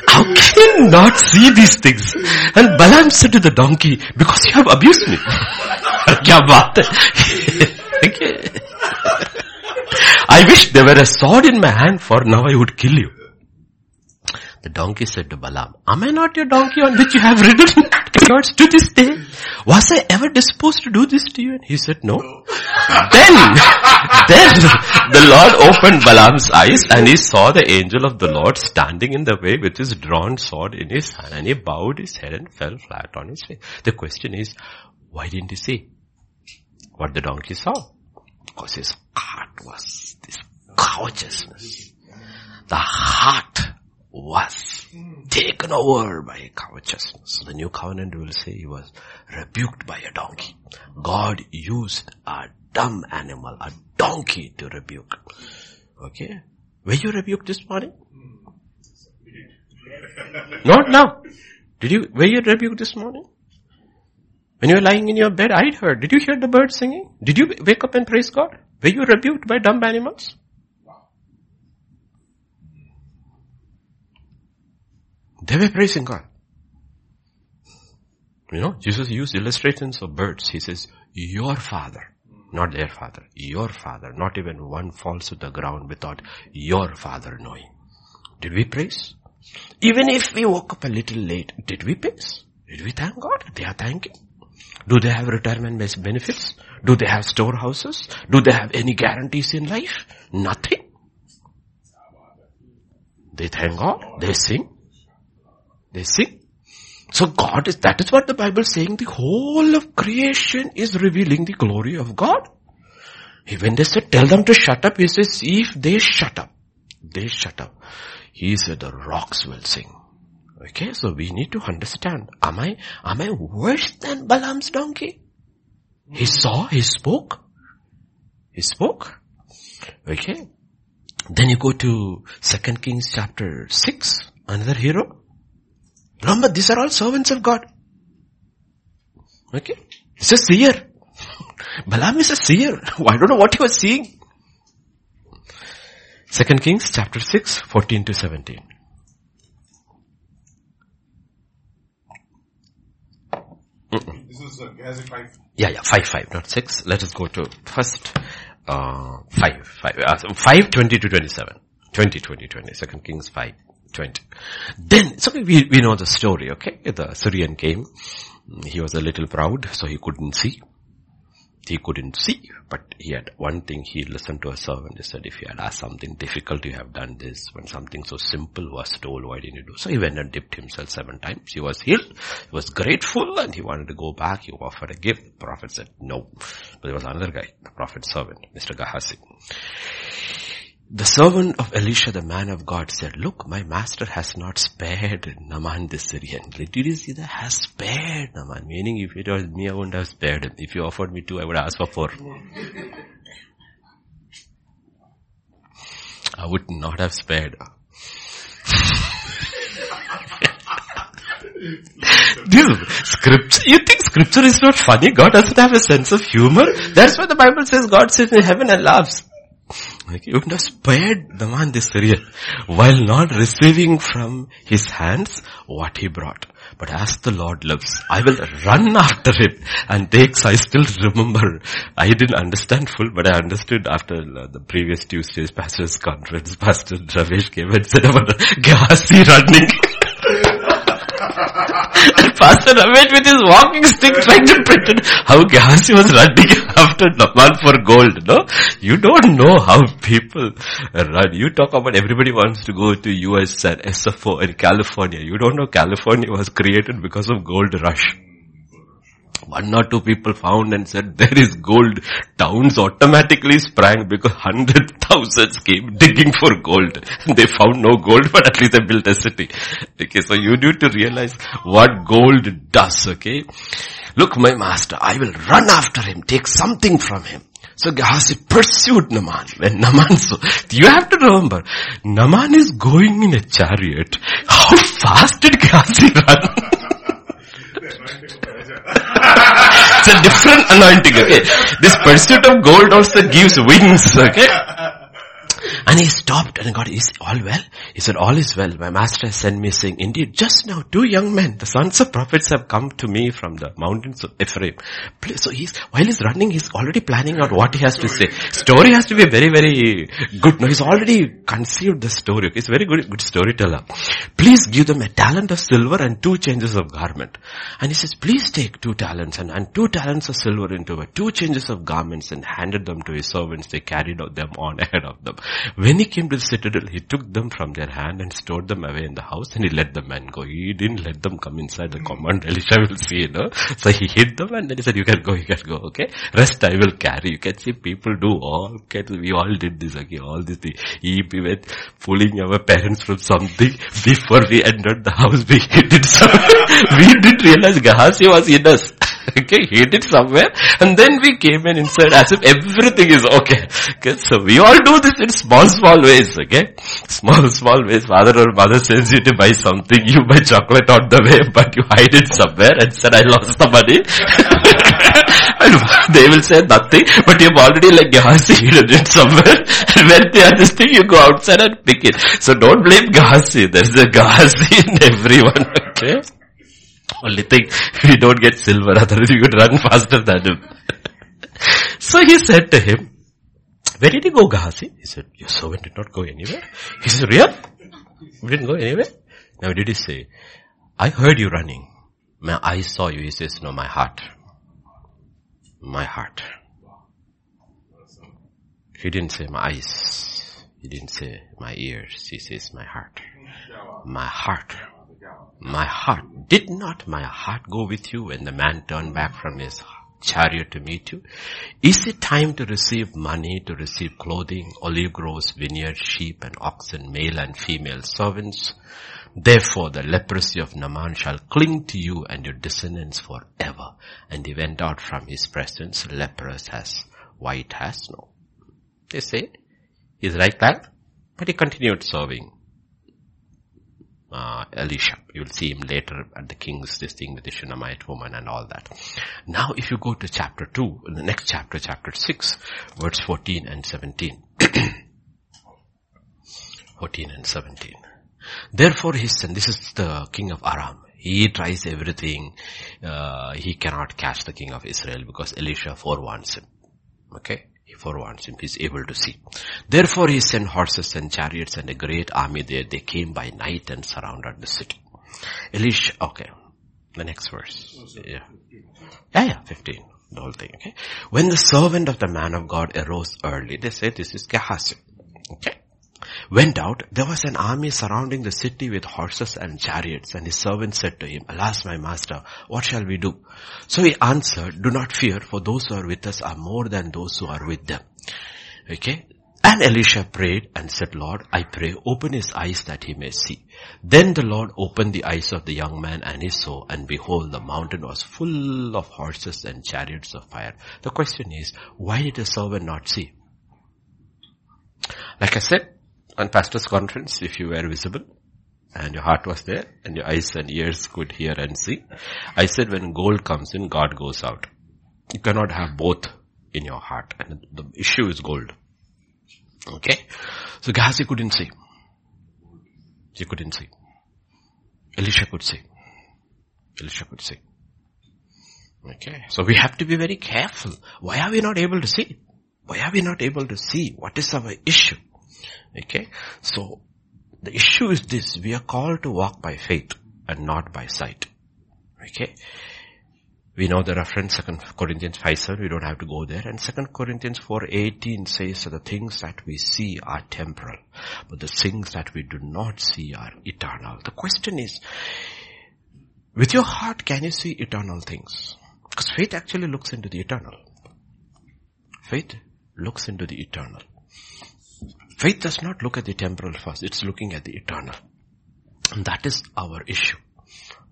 How can you not see these things? And Balaam said to the donkey, because you have abused me. क्या बात है I wish there were a sword in my hand for now I would kill you. The donkey said to Balaam, am I not your donkey on which you have ridden gods to this day? Was I ever disposed to do this to you? And he said, no. then, then the Lord opened Balaam's eyes and he saw the angel of the Lord standing in the way with his drawn sword in his hand and he bowed his head and fell flat on his face. The question is, why didn't he see what the donkey saw? Because his was this covetousness. The heart was taken over by covetousness. The new covenant will say he was rebuked by a donkey. God used a dumb animal, a donkey to rebuke. Okay? Were you rebuked this morning? Not now. Did you, were you rebuked this morning? When you were lying in your bed, I heard. Did you hear the birds singing? Did you wake up and praise God? Were you rebuked by dumb animals? They were praising God. You know, Jesus used illustrations of birds. He says, your father, not their father, your father, not even one falls to the ground without your father knowing. Did we praise? Even if we woke up a little late, did we praise? Did we thank God? They are thanking. Do they have retirement benefits? Do they have storehouses? Do they have any guarantees in life? Nothing. They thank God. They sing. They sing. So God is, that is what the Bible is saying. The whole of creation is revealing the glory of God. When they said, tell them to shut up, he says, if they shut up, they shut up. He said, the rocks will sing. Okay, so we need to understand, am I, am I worse than Balaam's donkey? He hmm. saw, he spoke. He spoke. Okay. Then you go to 2 Kings chapter 6, another hero. Remember, these are all servants of God. Okay. He's a seer. Balaam is a seer. I don't know what he was seeing. 2 Kings chapter 6, 14 to 17. This is uh, five. Yeah, yeah, five, five, not six. Let us go to first, uh, five, five, uh, five, twenty to twenty-seven. 20, 20, 20. Second Kings 5. 20. Then, so we, we know the story, okay? The Syrian came. He was a little proud, so he couldn't see. He couldn't see, but he had one thing, he listened to a servant. He said, if you had asked something difficult, you have done this. When something so simple was told, why didn't you do? So he went and dipped himself seven times. He was healed. He was grateful and he wanted to go back. He offered a gift. The prophet said, no. But there was another guy, the prophet's servant, Mr. Gehazi. The servant of Elisha, the man of God said, look, my master has not spared Naaman the Syrian. Did you see that? Has spared Naaman. Meaning if it was me, I wouldn't have spared him. If you offered me two, I would ask for four. I would not have spared. Dude, scripture, you think scripture is not funny? God doesn't have a sense of humor? That's why the Bible says God sits in heaven and laughs. Like, you have spared the man this Syrian while not receiving from his hands what he brought. But as the Lord loves, I will run after him and takes, I still remember, I didn't understand full, but I understood after the previous Tuesday's pastor's conference, Pastor Ramesh came and said about Gehazi running. Pastor Ramesh with his walking stick trying to pretend how Gehazi was running after Naaman for gold, no? You don't know how people run. You talk about everybody wants to go to US and SFO in California. You don't know California was created because of gold rush. One or two people found and said there is gold. Towns automatically sprang because hundred thousands came digging for gold. They found no gold but at least they built a city. Okay, so you need to realize what gold does, okay? Look my master, I will run after him, take something from him. So Gehazi pursued Naaman. When Naaman saw, you have to remember, Naaman is going in a chariot. How fast did Gehazi run? It's a different anointing, okay? This pursuit of gold also gives wings, okay? And he stopped and God, is all well? He said, all is well. My master has sent me saying, indeed, just now two young men, the sons of prophets have come to me from the mountains of Ephraim. So he's, while he's running, he's already planning out what he has to say. Story has to be very, very good. No, he's already conceived the story. He's very good, good storyteller. Please give them a talent of silver and two changes of garment. And he says, please take two talents and, and two talents of silver into it, two changes of garments and handed them to his servants. They carried them on ahead of them. When he came to the citadel, he took them from their hand and stored them away in the house and he let the men go. He didn't let them come inside the command. Elisha will see, you know. So he hid them and then he said, you can go, you can go, okay? Rest I will carry. You can see people do all, we all did this, okay? All this thing. He went pulling our parents from something before we entered the house. We did something. we didn't realize Gehazi was in us. Okay, hid it somewhere and then we came and inside as if everything is okay. Okay, so we all do this in small, small ways, okay? Small, small ways. Father or mother sends you to buy something, you buy chocolate on the way, but you hide it somewhere and said, I lost the money. and they will say nothing, but you've already like Gehazi hidden it somewhere. And when they are this thing, you go outside and pick it. So don't blame Gehazi. There's a Gehazi in everyone, okay? Only thing, we don't get silver, otherwise we could run faster than him. so he said to him, where did you go, Gehazi? He said, your servant did not go anywhere. He said, real? We didn't go anywhere? Now did he say, I heard you running. My eyes saw you. He says, no, my heart. My heart. He didn't say my eyes. He didn't say my ears. He says my heart. My heart my heart, did not my heart go with you when the man turned back from his chariot to meet you? Is it time to receive money, to receive clothing, olive groves, vineyards, sheep and oxen, male and female servants? Therefore the leprosy of Naaman shall cling to you and your descendants forever. And he went out from his presence, leprous as white as snow. They say, he's like that, but he continued serving uh, Elisha. You'll see him later at the king's this thing with the Shunammite woman and all that. Now if you go to chapter 2, the next chapter, chapter 6, verse 14 and 17. 14 and 17. Therefore his son, this is the king of Aram. He tries everything. Uh, he cannot catch the king of Israel because Elisha forewarns him. Okay. He forewarns him. He's able to see. Therefore he sent horses and chariots and a great army there. They came by night and surrounded the city. Elisha, okay. The next verse. Oh, yeah. Yeah, yeah, 15. The whole thing, okay. When the servant of the man of God arose early, they said this is Gehazi. Okay went out, there was an army surrounding the city with horses and chariots. And his servant said to him, Alas, my master, what shall we do? So he answered, Do not fear, for those who are with us are more than those who are with them. Okay? And Elisha prayed and said, Lord, I pray, open his eyes that he may see. Then the Lord opened the eyes of the young man and he saw, and behold, the mountain was full of horses and chariots of fire. The question is, why did the servant not see? Like I said, on pastor's conference if you were visible and your heart was there and your eyes and ears could hear and see. I said when gold comes in, God goes out. You cannot have both in your heart and the issue is gold. Okay? So Gehazi couldn't see. He couldn't see. Elisha could see. Elisha could see. Okay. So we have to be very careful. Why are we not able to see? Why are we not able to see? What is our issue? Okay. So the issue is this. We are called to walk by faith and not by sight. Okay. We know the reference 2 Corinthians 5 7, we don't have to go there. And 2 Corinthians 4 18 says that the things that we see are temporal, but the things that we do not see are eternal. The question is, with your heart can you see eternal things? Because faith actually looks into the eternal. Faith looks into the eternal. Faith does not look at the temporal first, it's looking at the eternal. And that is our issue.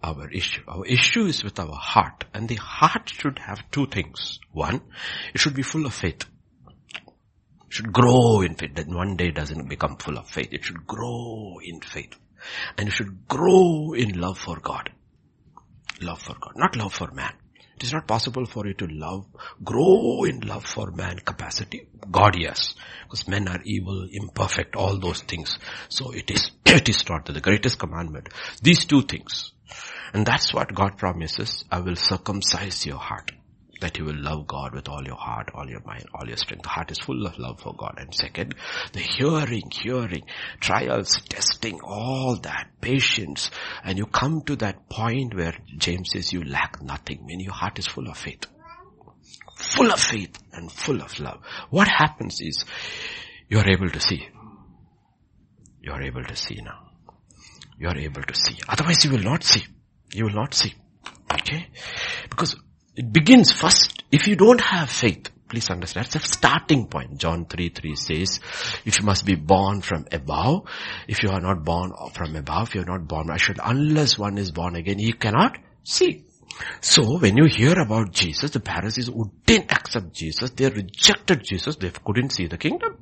Our issue. Our issue is with our heart. And the heart should have two things. One, it should be full of faith. It should grow in faith. That one day it doesn't become full of faith. It should grow in faith. And it should grow in love for God. Love for God. Not love for man. It is not possible for you to love, grow in love for man capacity. God, yes. Because men are evil, imperfect, all those things. So it is, it is taught the greatest commandment. These two things. And that's what God promises. I will circumcise your heart that you will love God with all your heart, all your mind, all your strength. The heart is full of love for God. And second, the hearing, hearing, trials, testing, all that, patience. And you come to that point where James says you lack nothing when your heart is full of faith. Full of faith and full of love. What happens is you are able to see. You are able to see now. You are able to see. Otherwise you will not see. You will not see. Okay? Because it begins first. If you don't have faith, please understand, that's a starting point. John 3, 3 says, if you must be born from above, if you are not born from above, if you are not born, I should, unless one is born again, you cannot see. So when you hear about Jesus, the Pharisees who didn't accept Jesus, they rejected Jesus, they couldn't see the kingdom.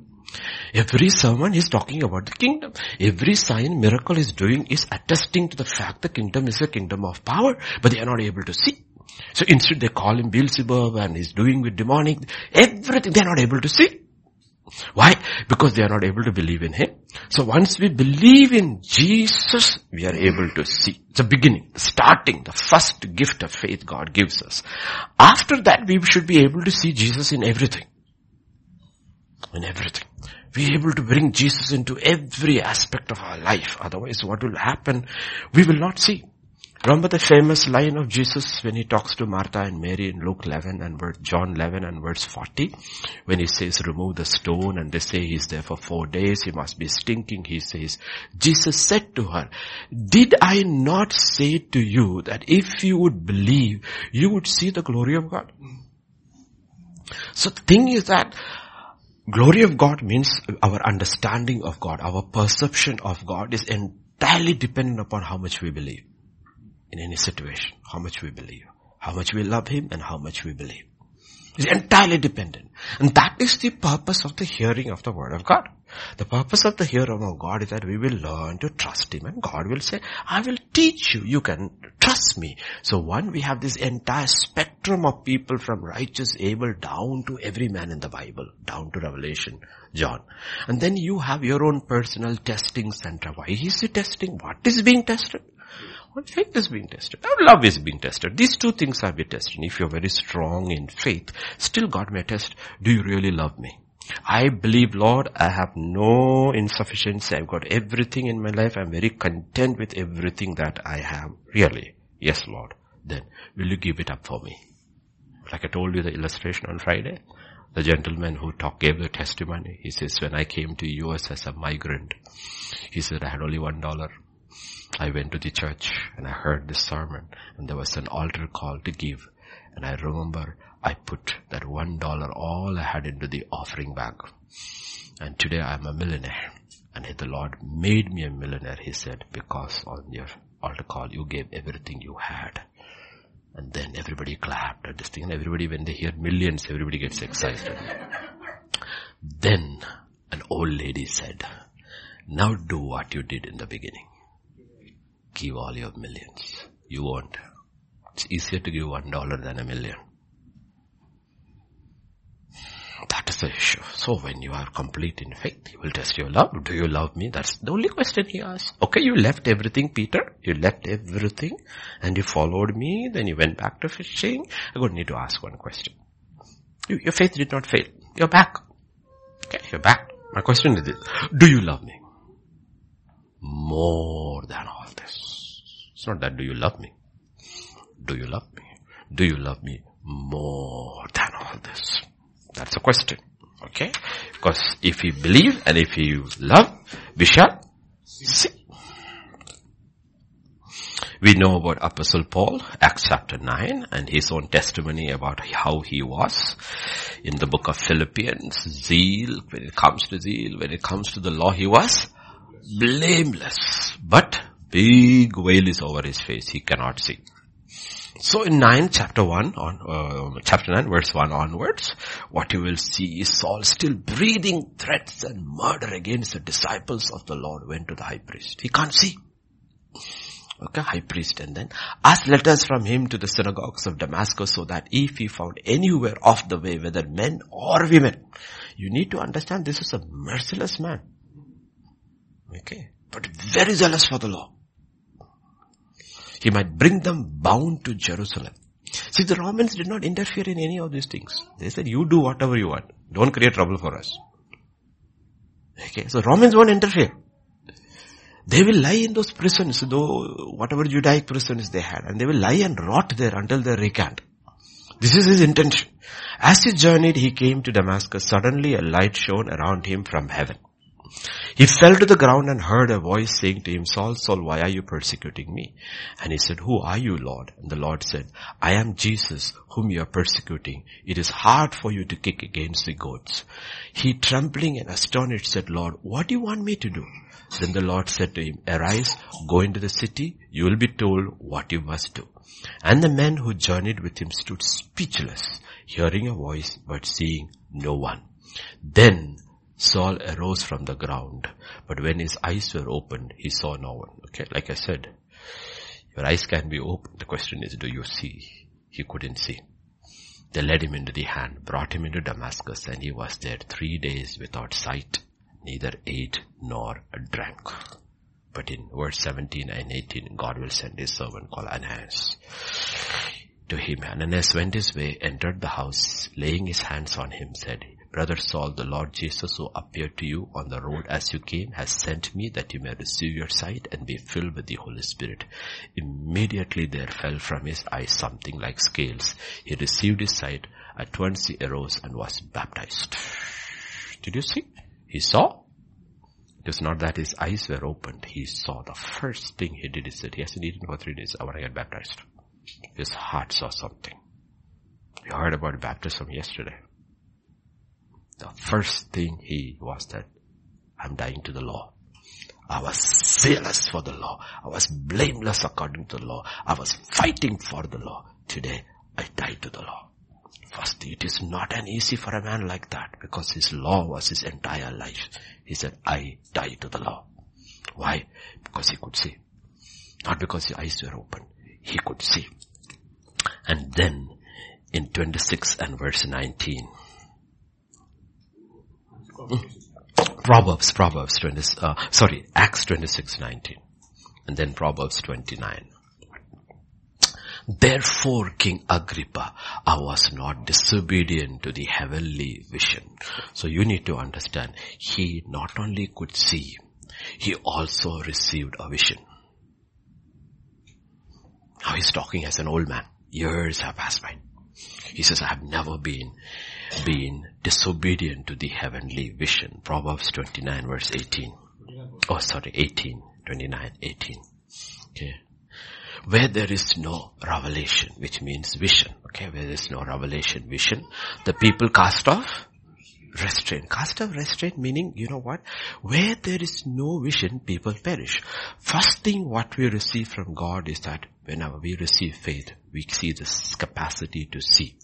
Every sermon is talking about the kingdom. Every sign, miracle is doing is attesting to the fact the kingdom is a kingdom of power, but they are not able to see. So instead they call him Beelzebub and he's doing with demonic, everything they're not able to see. Why? Because they are not able to believe in Him. So once we believe in Jesus, we are able to see. It's a beginning, the starting, the first gift of faith God gives us. After that, we should be able to see Jesus in everything. In everything. Be able to bring Jesus into every aspect of our life. Otherwise, what will happen? We will not see. Remember the famous line of Jesus when he talks to Martha and Mary in Luke 11 and verse, John 11 and verse 40? When he says remove the stone and they say he's there for four days, he must be stinking. He says, Jesus said to her, did I not say to you that if you would believe, you would see the glory of God? So the thing is that glory of God means our understanding of God, our perception of God is entirely dependent upon how much we believe in any situation. How much we believe. How much we love Him and how much we believe. It's entirely dependent. And that is the purpose of the hearing of the Word of God. The purpose of the hearing of God is that we will learn to trust Him and God will say, I will teach you. You can trust me. So one, we have this entire spectrum of people from righteous Abel down to every man in the Bible, down to Revelation, John. And then you have your own personal testing center. Why is he testing? What is being tested? Faith is being tested. Our love is being tested. These two things are being tested. If you're very strong in faith, still God may test, do you really love me? I believe, Lord, I have no insufficiency. I've got everything in my life. I'm very content with everything that I have. Really? Yes, Lord. Then will you give it up for me? Like I told you the illustration on Friday, the gentleman who talk, gave the testimony, he says, when I came to US as a migrant, he said, I had only one dollar. I went to the church and I heard the sermon and there was an altar call to give. And I remember I put that one dollar all I had into the offering bag. And today I'm a millionaire. And the Lord made me a millionaire, he said, because on your altar call you gave everything you had. And then everybody clapped at this thing and everybody, when they hear millions, everybody gets excited. then an old lady said, now do what you did in the beginning. Give all your millions. You won't. It's easier to give one dollar than a million. That is the issue. So when you are complete in faith, he will test your love. Do you love me? That's the only question he asks. Okay, you left everything, Peter. You left everything and you followed me. Then you went back to fishing. Going to need to ask one question. You, your faith did not fail. You're back. Okay, you're back. My question is this. Do you love me? More than all this. It's not that do you love me. Do you love me? Do you love me more than all this? That's a question. Okay? Because if you believe and if you love, we shall see. We know about Apostle Paul, Acts chapter 9, and his own testimony about how he was in the book of Philippians. Zeal, when it comes to zeal, when it comes to the law, he was blameless. But big veil is over his face. He cannot see. So in 9 chapter 1 on, uh, chapter 9 verse 1 onwards, what you will see is Saul still breathing threats and murder against the disciples of the Lord went to the high priest. He can't see. Okay, high priest and then asked letters from him to the synagogues of Damascus so that if he found anywhere off the way, whether men or women, you need to understand this is a merciless man. Okay, but very zealous for the law. He might bring them bound to Jerusalem. See, the Romans did not interfere in any of these things. They said, you do whatever you want. Don't create trouble for us. Okay, so Romans won't interfere. They will lie in those prisons, though whatever Judaic prisons they had, and they will lie and rot there until they recant. This is his intention. As he journeyed, he came to Damascus. Suddenly a light shone around him from heaven. He fell to the ground and heard a voice saying to him, Saul, Saul, why are you persecuting me? And he said, who are you, Lord? And the Lord said, I am Jesus whom you are persecuting. It is hard for you to kick against the goats. He trembling and astonished said, Lord, what do you want me to do? Then the Lord said to him, arise, go into the city. You will be told what you must do. And the men who journeyed with him stood speechless, hearing a voice, but seeing no one. Then Saul arose from the ground, but when his eyes were opened, he saw no one. Okay, like I said, your eyes can be opened. The question is, do you see? He couldn't see. They led him into the hand, brought him into Damascus, and he was there three days without sight, neither ate nor drank. But in verse 17 and 18, God will send his servant called Ananias to him. Ananias went his way, entered the house, laying his hands on him, said, Brother Saul, the Lord Jesus who appeared to you on the road as you came has sent me that you may receive your sight and be filled with the Holy Spirit. Immediately there fell from his eyes something like scales. He received his sight. At once he arose and was baptized. Did you see? He saw. It was not that his eyes were opened. He saw. The first thing he did is that he hasn't eaten for three days. I want to get baptized. His heart saw something. You heard about baptism yesterday. The first thing he was that I'm dying to the law. I was zealous for the law. I was blameless according to the law. I was fighting for the law. Today I die to the law. First, it is not an easy for a man like that because his law was his entire life. He said, I die to the law. Why? Because he could see. Not because his eyes were open. He could see. And then in 26 and verse 19, Proverbs, Proverbs 20, uh, sorry, Acts 26, 19. And then Proverbs 29. Therefore, King Agrippa, I was not disobedient to the heavenly vision. So you need to understand, he not only could see, he also received a vision. Now he's talking as an old man. Years have passed by. He says, I have never been, been disobedient to the heavenly vision. Proverbs 29 verse 18. Oh, sorry, 18, 29, 18. Okay. Where there is no revelation, which means vision, okay, where there is no revelation, vision, the people cast off restraint. Cast off restraint meaning, you know what? Where there is no vision, people perish. First thing what we receive from God is that whenever we receive faith, we see this capacity to see.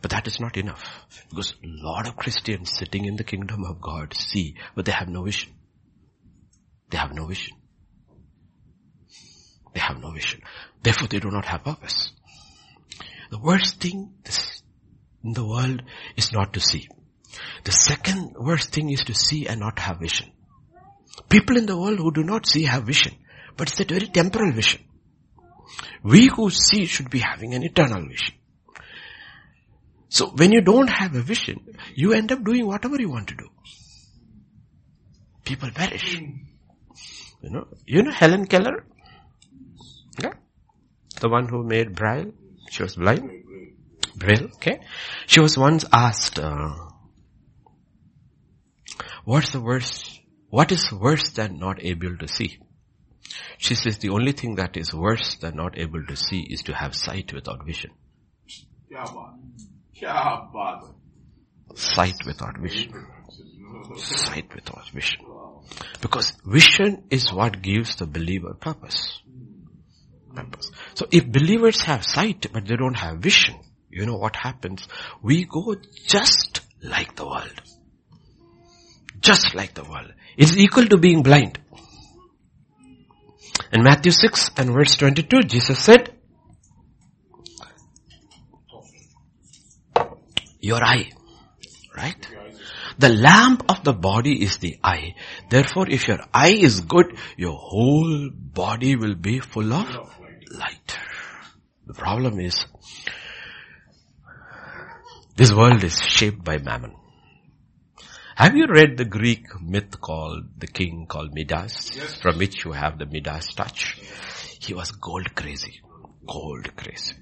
But that is not enough. Because a lot of Christians sitting in the kingdom of God see, but they have no vision. They have no vision. They have no vision. Therefore they do not have purpose. The worst thing in the world is not to see. The second worst thing is to see and not have vision. People in the world who do not see have vision, but it's a very temporal vision. We who see should be having an eternal vision. So when you don't have a vision, you end up doing whatever you want to do. People perish. You know, you know Helen Keller? Yeah? The one who made Braille. She was blind. Braille, okay? She was once asked, uh, what's the worst, what is worse than not able to see? She says the only thing that is worse than not able to see is to have sight without vision. Sight without vision. Sight without vision. Because vision is what gives the believer purpose. Purpose. So if believers have sight but they don't have vision, you know what happens? We go just like the world. Just like the world. It's equal to being blind. In Matthew 6 and verse 22, Jesus said, Your eye, right? The lamp of the body is the eye. Therefore, if your eye is good, your whole body will be full of light. The problem is, this world is shaped by mammon. Have you read the Greek myth called the king called Midas? Yes. From which you have the Midas touch. He was gold crazy gold crazy.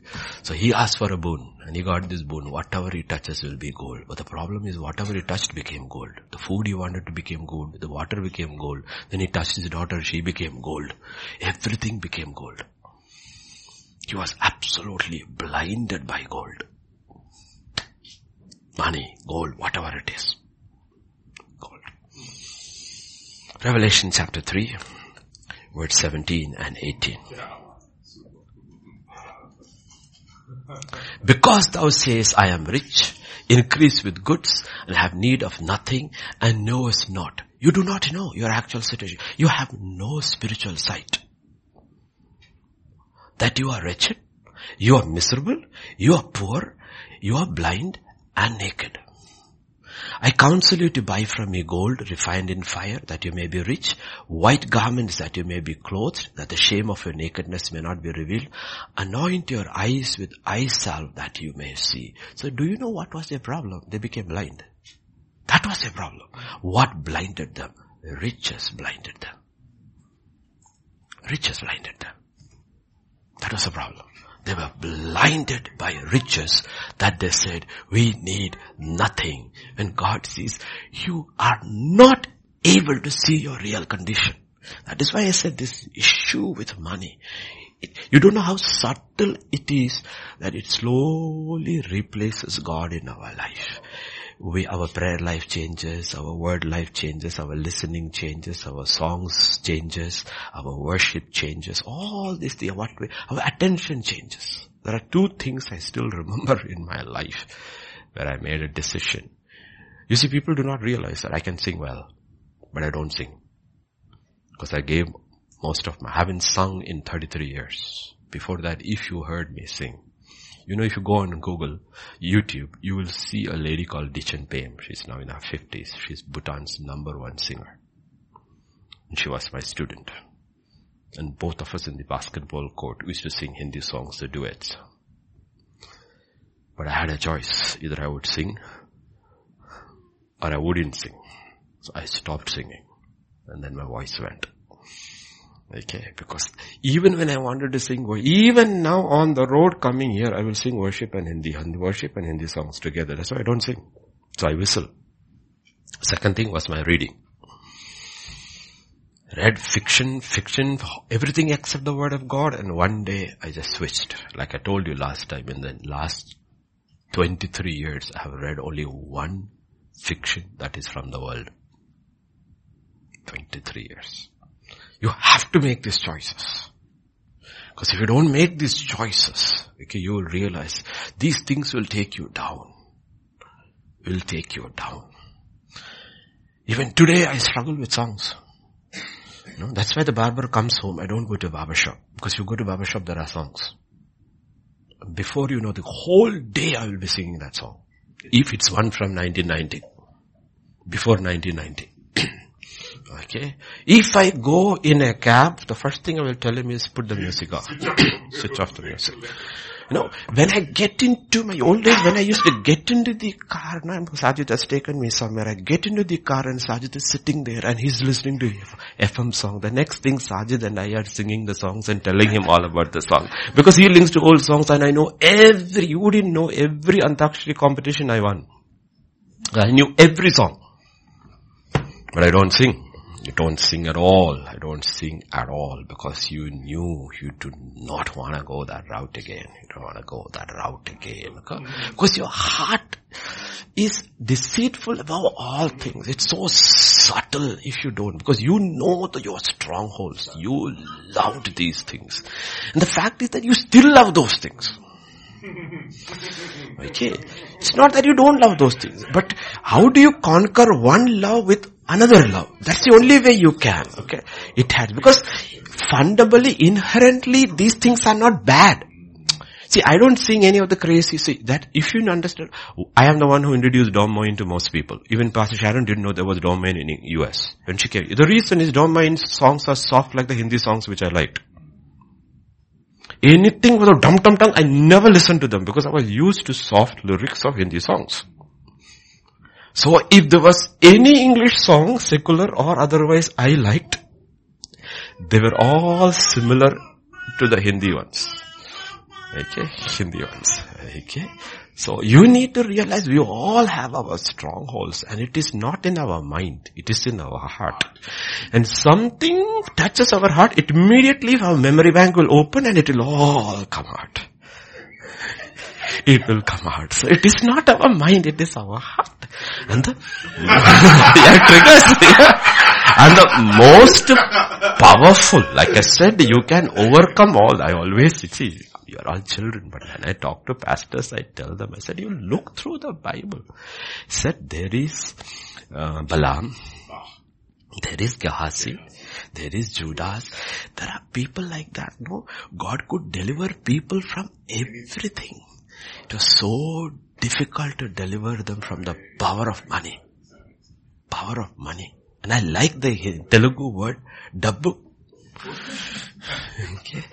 So he asked for a boon and he got this boon. Whatever he touches will be gold. But the problem is whatever he touched became gold. The food he wanted to became gold. The water became gold. Then he touched his daughter. She became gold. Everything became gold. He was absolutely blinded by gold. Money, gold, whatever it is. Gold. Revelation chapter 3, verse 17 and 18. Because thou sayest, I am rich, increase with goods, and have need of nothing, and knowest not. You do not know your actual situation. You have no spiritual sight. That you are wretched, you are miserable, you are poor, you are blind and naked. I counsel you to buy from me gold refined in fire that you may be rich, white garments that you may be clothed, that the shame of your nakedness may not be revealed. Anoint your eyes with eye salve that you may see. So do you know what was their problem? They became blind. That was their problem. What blinded them? Riches blinded them. Riches blinded them. That was the problem. They were blinded by riches that they said, we need nothing. When God sees, you are not able to see your real condition. That is why I said this issue with money. It, you don't know how subtle it is that it slowly replaces God in our life we, our prayer life changes, our word life changes, our listening changes, our songs changes, our worship changes, all this, the, what we, our attention changes. There are two things I still remember in my life where I made a decision. You see, people do not realize that I can sing well, but I don't sing. Because I gave most of my, I haven't sung in 33 years. Before that, if you heard me sing, you know, if you go on Google, YouTube, you will see a lady called Dichen Pem. She's now in her 50s. She's Bhutan's number one singer. And she was my student. And both of us in the basketball court used to sing Hindi songs, the duets. But I had a choice. Either I would sing or I wouldn't sing. So I stopped singing. And then my voice went. Okay, because even when I wanted to sing, even now on the road coming here, I will sing worship and Hindi, and worship and Hindi songs together. That's why I don't sing. So I whistle. Second thing was my reading. Read fiction, fiction, everything except the word of God, and one day I just switched. Like I told you last time, in the last 23 years, I have read only one fiction that is from the world. 23 years. You have to make these choices. Because if you don't make these choices, okay, you will realize these things will take you down. Will take you down. Even today I struggle with songs. You know, that's why the barber comes home. I don't go to a barber shop. Because you go to barber shop, there are songs. Before you know, the whole day I will be singing that song. If it's one from 1990. Before 1990. Okay. If I go in a cab, the first thing I will tell him is put the music off. Switch off the music. You know, when I get into my old days, when I used to get into the car, now Sajid has taken me somewhere, I get into the car and Sajid is sitting there and he's listening to FM song. The next thing Sajid and I are singing the songs and telling him all about the song. Because he links to old songs and I know every, you didn't know every Antakshari competition I won. I knew every song. But I don't sing. You don't sing at all. I don't sing at all because you knew you do not want to go that route again. You don't want to go that route again. Because your heart is deceitful above all things. It's so subtle if you don't because you know the, your strongholds. You loved these things. And the fact is that you still love those things. Okay. It's not that you don't love those things, but how do you conquer one love with another love? That's the only way you can. Okay. It has, because fundamentally, inherently, these things are not bad. See, I don't sing any of the crazy, see, that if you understand, I am the one who introduced Don Moen to most people. Even Pastor Sharon didn't know there was Don Moen in US. When she came, the reason is Don Moen's songs are soft like the Hindi songs which I liked. Anything without dum dum dum, I never listened to them because I was used to soft lyrics of Hindi songs. So if there was any English song, secular or otherwise I liked, they were all similar to the Hindi ones. Okay, Hindi ones. Okay. So you need to realize we all have our strongholds and it is not in our mind, it is in our heart. And something touches our heart, it immediately our memory bank will open and it will all come out. It will come out. So it is not our mind, it is our heart. And the, yeah, triggers. And the most powerful, like I said, you can overcome all, I always, see, you are all children, but when I talk to pastors, I tell them, I said, you look through the Bible. I said, there is uh, Balaam, there is Gehazi, there is Judas. There are people like that. No, God could deliver people from everything. It was so difficult to deliver them from the power of money. Power of money. And I like the Telugu word, dabbu. Okay.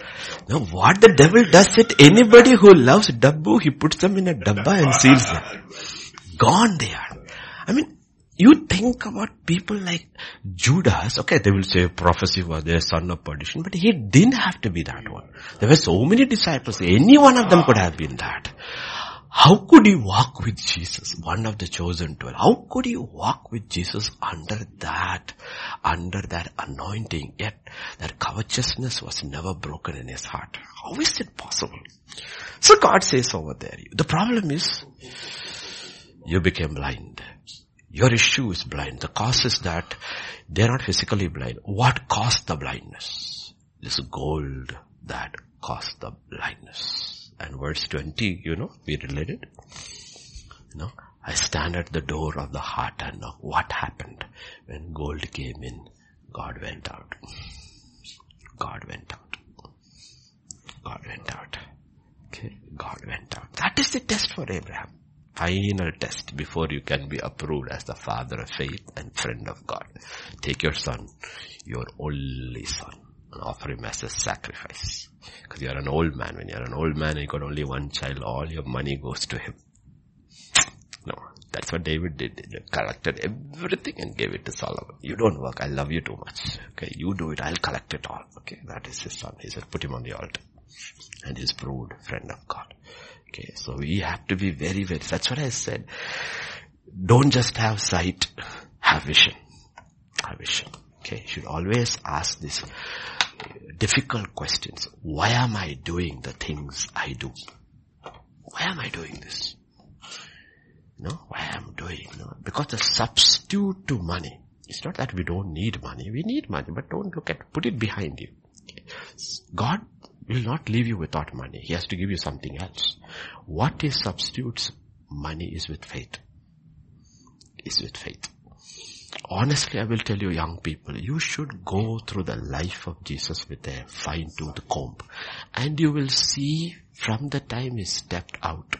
Now what the devil does it, anybody who loves dabbu, he puts them in a dabba and seals them. Gone they are. I mean, you think about people like Judas, okay, they will say prophecy was their son of perdition, but he didn't have to be that one. There were so many disciples, any one of them could have been that. How could he walk with Jesus, one of the chosen twelve? How could he walk with Jesus under that, under that anointing, yet that covetousness was never broken in his heart? How is it possible? So God says over there, the problem is, you became blind. Your issue is blind. The cause is that they're not physically blind. What caused the blindness? This gold that caused the blindness. And verse 20, you know, we related. You know, I stand at the door of the heart and knock. What happened when gold came in? God went out. God went out. God went out. Okay, God went out. That is the test for Abraham. Final test before you can be approved as the father of faith and friend of God. Take your son, your only son. And offer him as a sacrifice. Because you're an old man. When you're an old man and you got only one child, all your money goes to him. No, that's what David did. He collected everything and gave it to Solomon. You don't work. I love you too much. Okay, you do it. I'll collect it all. Okay, that is his son. He said, put him on the altar. And he's proved friend of God. Okay, so we have to be very, very, that's what I said. Don't just have sight, have vision. Have vision. Okay, you should always ask these difficult questions. Why am I doing the things I do? Why am I doing this? No, why am I'm doing, no, because the substitute to money, it's not that we don't need money, we need money, but don't look at, put it behind you. God will not leave you without money. He has to give you something else. What he substitutes money is with faith. Is with faith. Honestly, I will tell you young people, you should go through the life of Jesus with a fine tooth comb. And you will see from the time he stepped out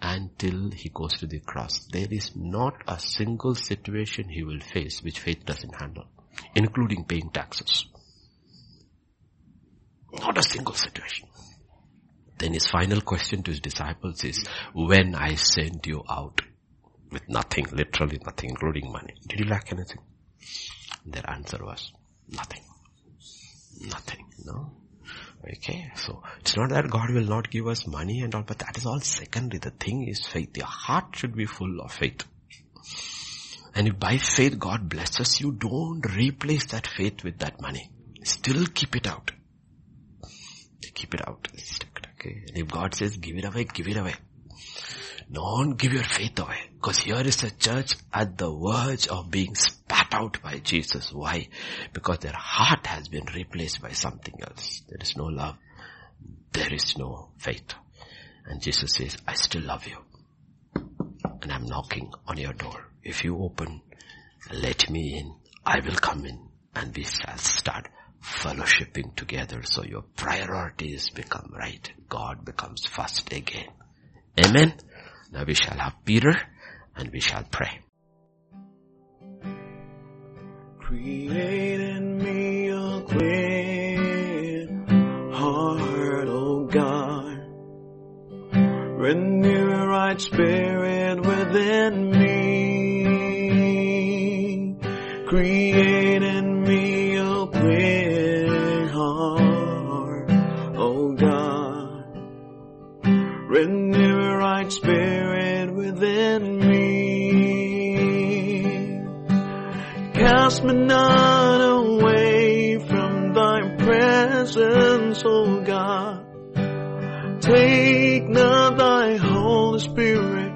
until he goes to the cross, there is not a single situation he will face which faith doesn't handle, including paying taxes. Not a single situation. Then his final question to his disciples is, when I send you out with nothing, literally nothing, including money, did you lack anything? Their answer was, nothing. Nothing, no? Okay, so it's not that God will not give us money and all, but that is all secondary. The thing is faith. Your heart should be full of faith. And if by faith God blesses you, don't replace that faith with that money. Still keep it out. Keep it out. Okay. And if God says give it away, give it away. Don't give your faith away. Because here is a church at the verge of being spat out by Jesus. Why? Because their heart has been replaced by something else. There is no love. There is no faith. And Jesus says, I still love you. And I'm knocking on your door. If you open, let me in. I will come in and we shall start fellowshipping together so your priorities become right. God becomes first again. Amen. Now we shall have Peter and we shall pray. Create in me a clean heart, oh God. Renew a right spirit within me. Create spirit within me. Cast me not away from thy presence, O God. Take not thy Holy Spirit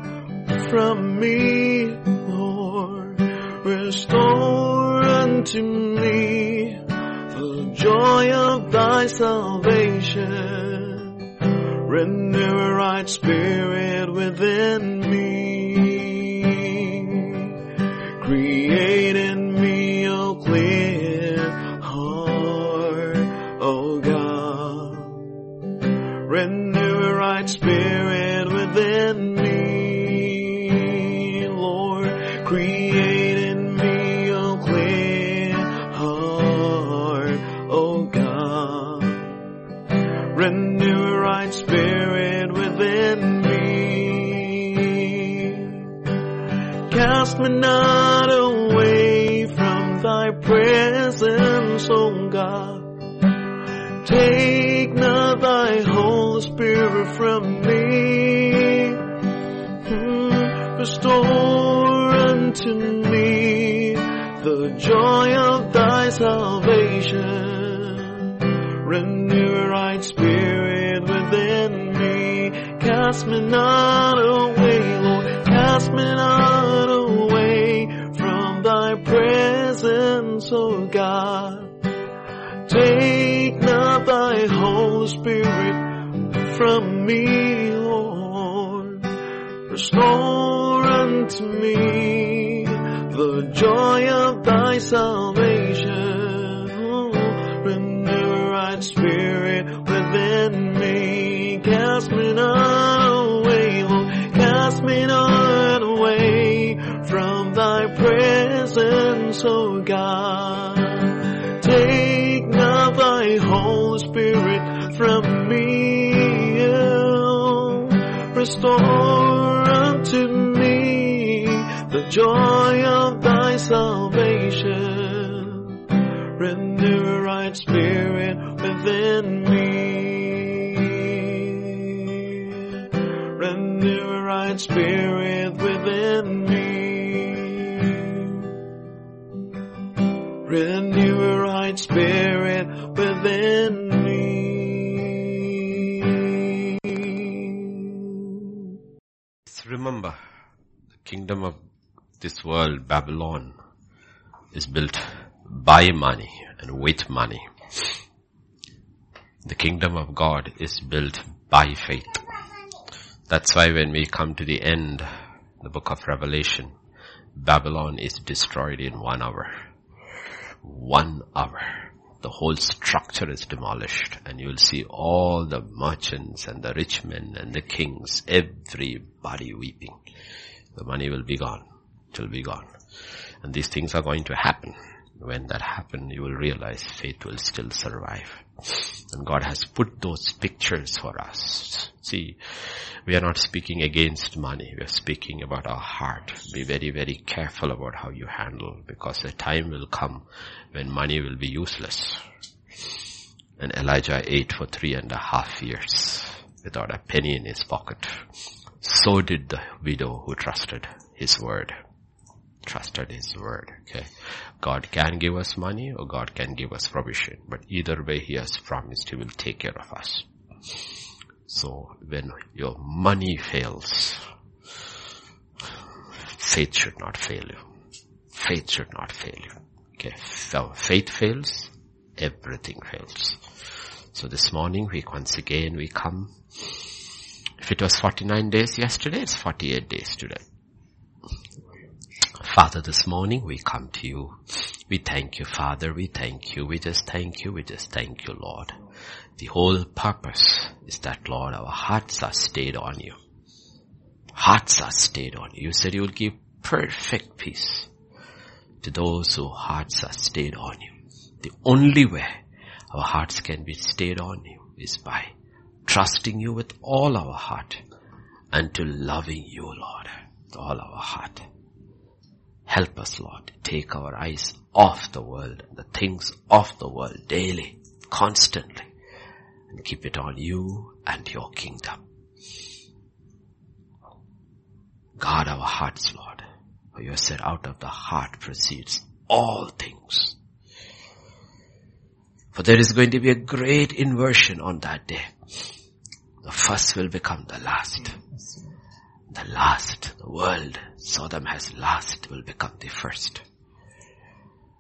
from me, Lord. Restore unto me the joy of thy salvation. Renew a right spirit within me. Create me not away from thy presence, O God. Take not thy Holy Spirit from me. Mm, Restore unto me the joy of thy salvation. Renew a right spirit within me. Cast me not away, Lord. Cast me not away presence, O God. Take not thy Holy Spirit from me, Lord. Restore unto me the joy of thy salvation. Renew a right spirit within me. O God. Take not thy Holy Spirit from me. Restore unto me the joy of thy salvation. Renew a right spirit within me. Renew a right spirit Renew a right spirit within me. Remember, the kingdom of this world, Babylon, is built by money and with money. The kingdom of God is built by faith. That's why when we come to the end, the book of Revelation, Babylon is destroyed in one hour. One hour. The whole structure is demolished and you will see all the merchants and the rich men and the kings, everybody weeping. The money will be gone. It will be gone. And these things are going to happen. When that happens, you will realize faith will still survive. And God has put those pictures for us. See, we are not speaking against money. We are speaking about our heart. Be very, very careful about how you handle because a time will come when money will be useless. And Elijah ate for three and a half years without a penny in his pocket. So did the widow who trusted his word. Trusted his word. Okay. God can give us money or God can give us provision. But either way he has promised he will take care of us. So when your money fails, faith should not fail you. Faith should not fail you. Okay. So faith fails, everything fails. So this morning we once again we come. If it was 49 days yesterday, it's 48 days today. Father, this morning we come to you. We thank you, Father. We thank you. We just thank you. We just thank you, Lord. The whole purpose is that, Lord, our hearts are stayed on you. Hearts are stayed on you. You said you will give perfect peace to those whose hearts are stayed on you. The only way our hearts can be stayed on you is by trusting you with all our heart and to loving you, Lord, with all our heart. Help us, Lord, take our eyes off the world, the things of the world daily, constantly, and keep it on you and your kingdom. Guard our hearts, Lord, for you said out of the heart proceeds all things. For there is going to be a great inversion on that day. The first will become the last. The last, the world, Sodom has last, will become the first.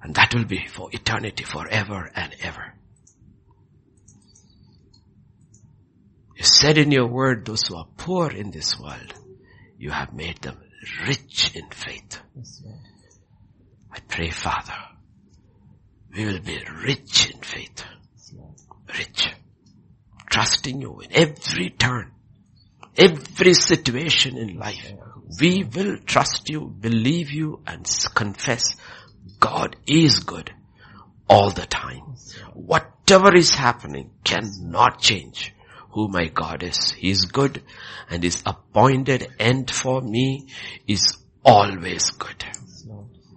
And that will be for eternity, forever and ever. You said in your word, those who are poor in this world, you have made them rich in faith. I pray, Father, we will be rich in faith. Rich. Trusting you in every turn, every situation in life. We will trust you, believe you, and confess God is good all the time. Whatever is happening cannot change who my God is. He is good and his appointed end for me is always good.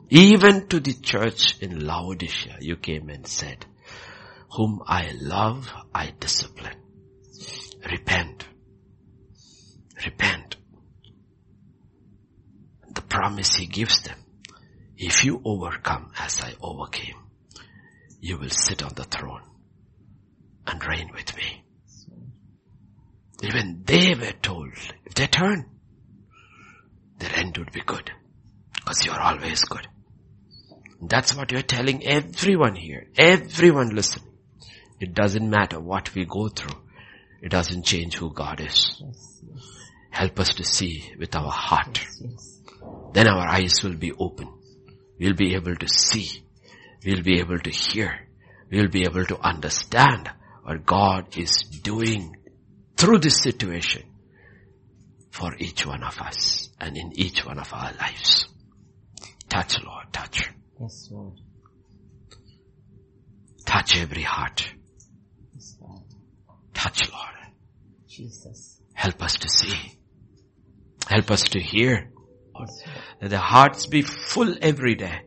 Even to the church in Laodicea, you came and said, whom I love, I discipline. Repent. Repent. The promise he gives them, if you overcome as I overcame, you will sit on the throne and reign with me. Even they were told, if they turn, their end would be good. Because you're always good. That's what you're telling everyone here. Everyone listen. It doesn't matter what we go through. It doesn't change who God is. Help us to see with our heart. Then our eyes will be open. We'll be able to see. We'll be able to hear. We'll be able to understand what God is doing through this situation for each one of us and in each one of our lives. Touch Lord, touch. Yes, Lord. Touch every heart. Yes, Lord. touch, Lord. Jesus. Help us to see. Help us to hear. That their hearts be full every day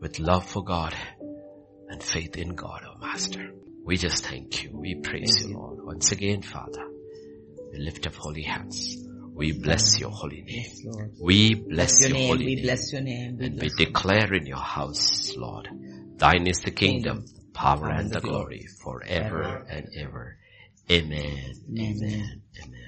with love for God and faith in God, our Master. We just thank you. We praise you, Lord. Once again, Father, we lift up holy hands. We bless your holy name. Yes, We bless Your your name, holy we name. bless your name. We And we declare in your house, Lord, thine is the kingdom, Kingdom, power and the glory forever and ever. Amen. Amen. Amen. Amen.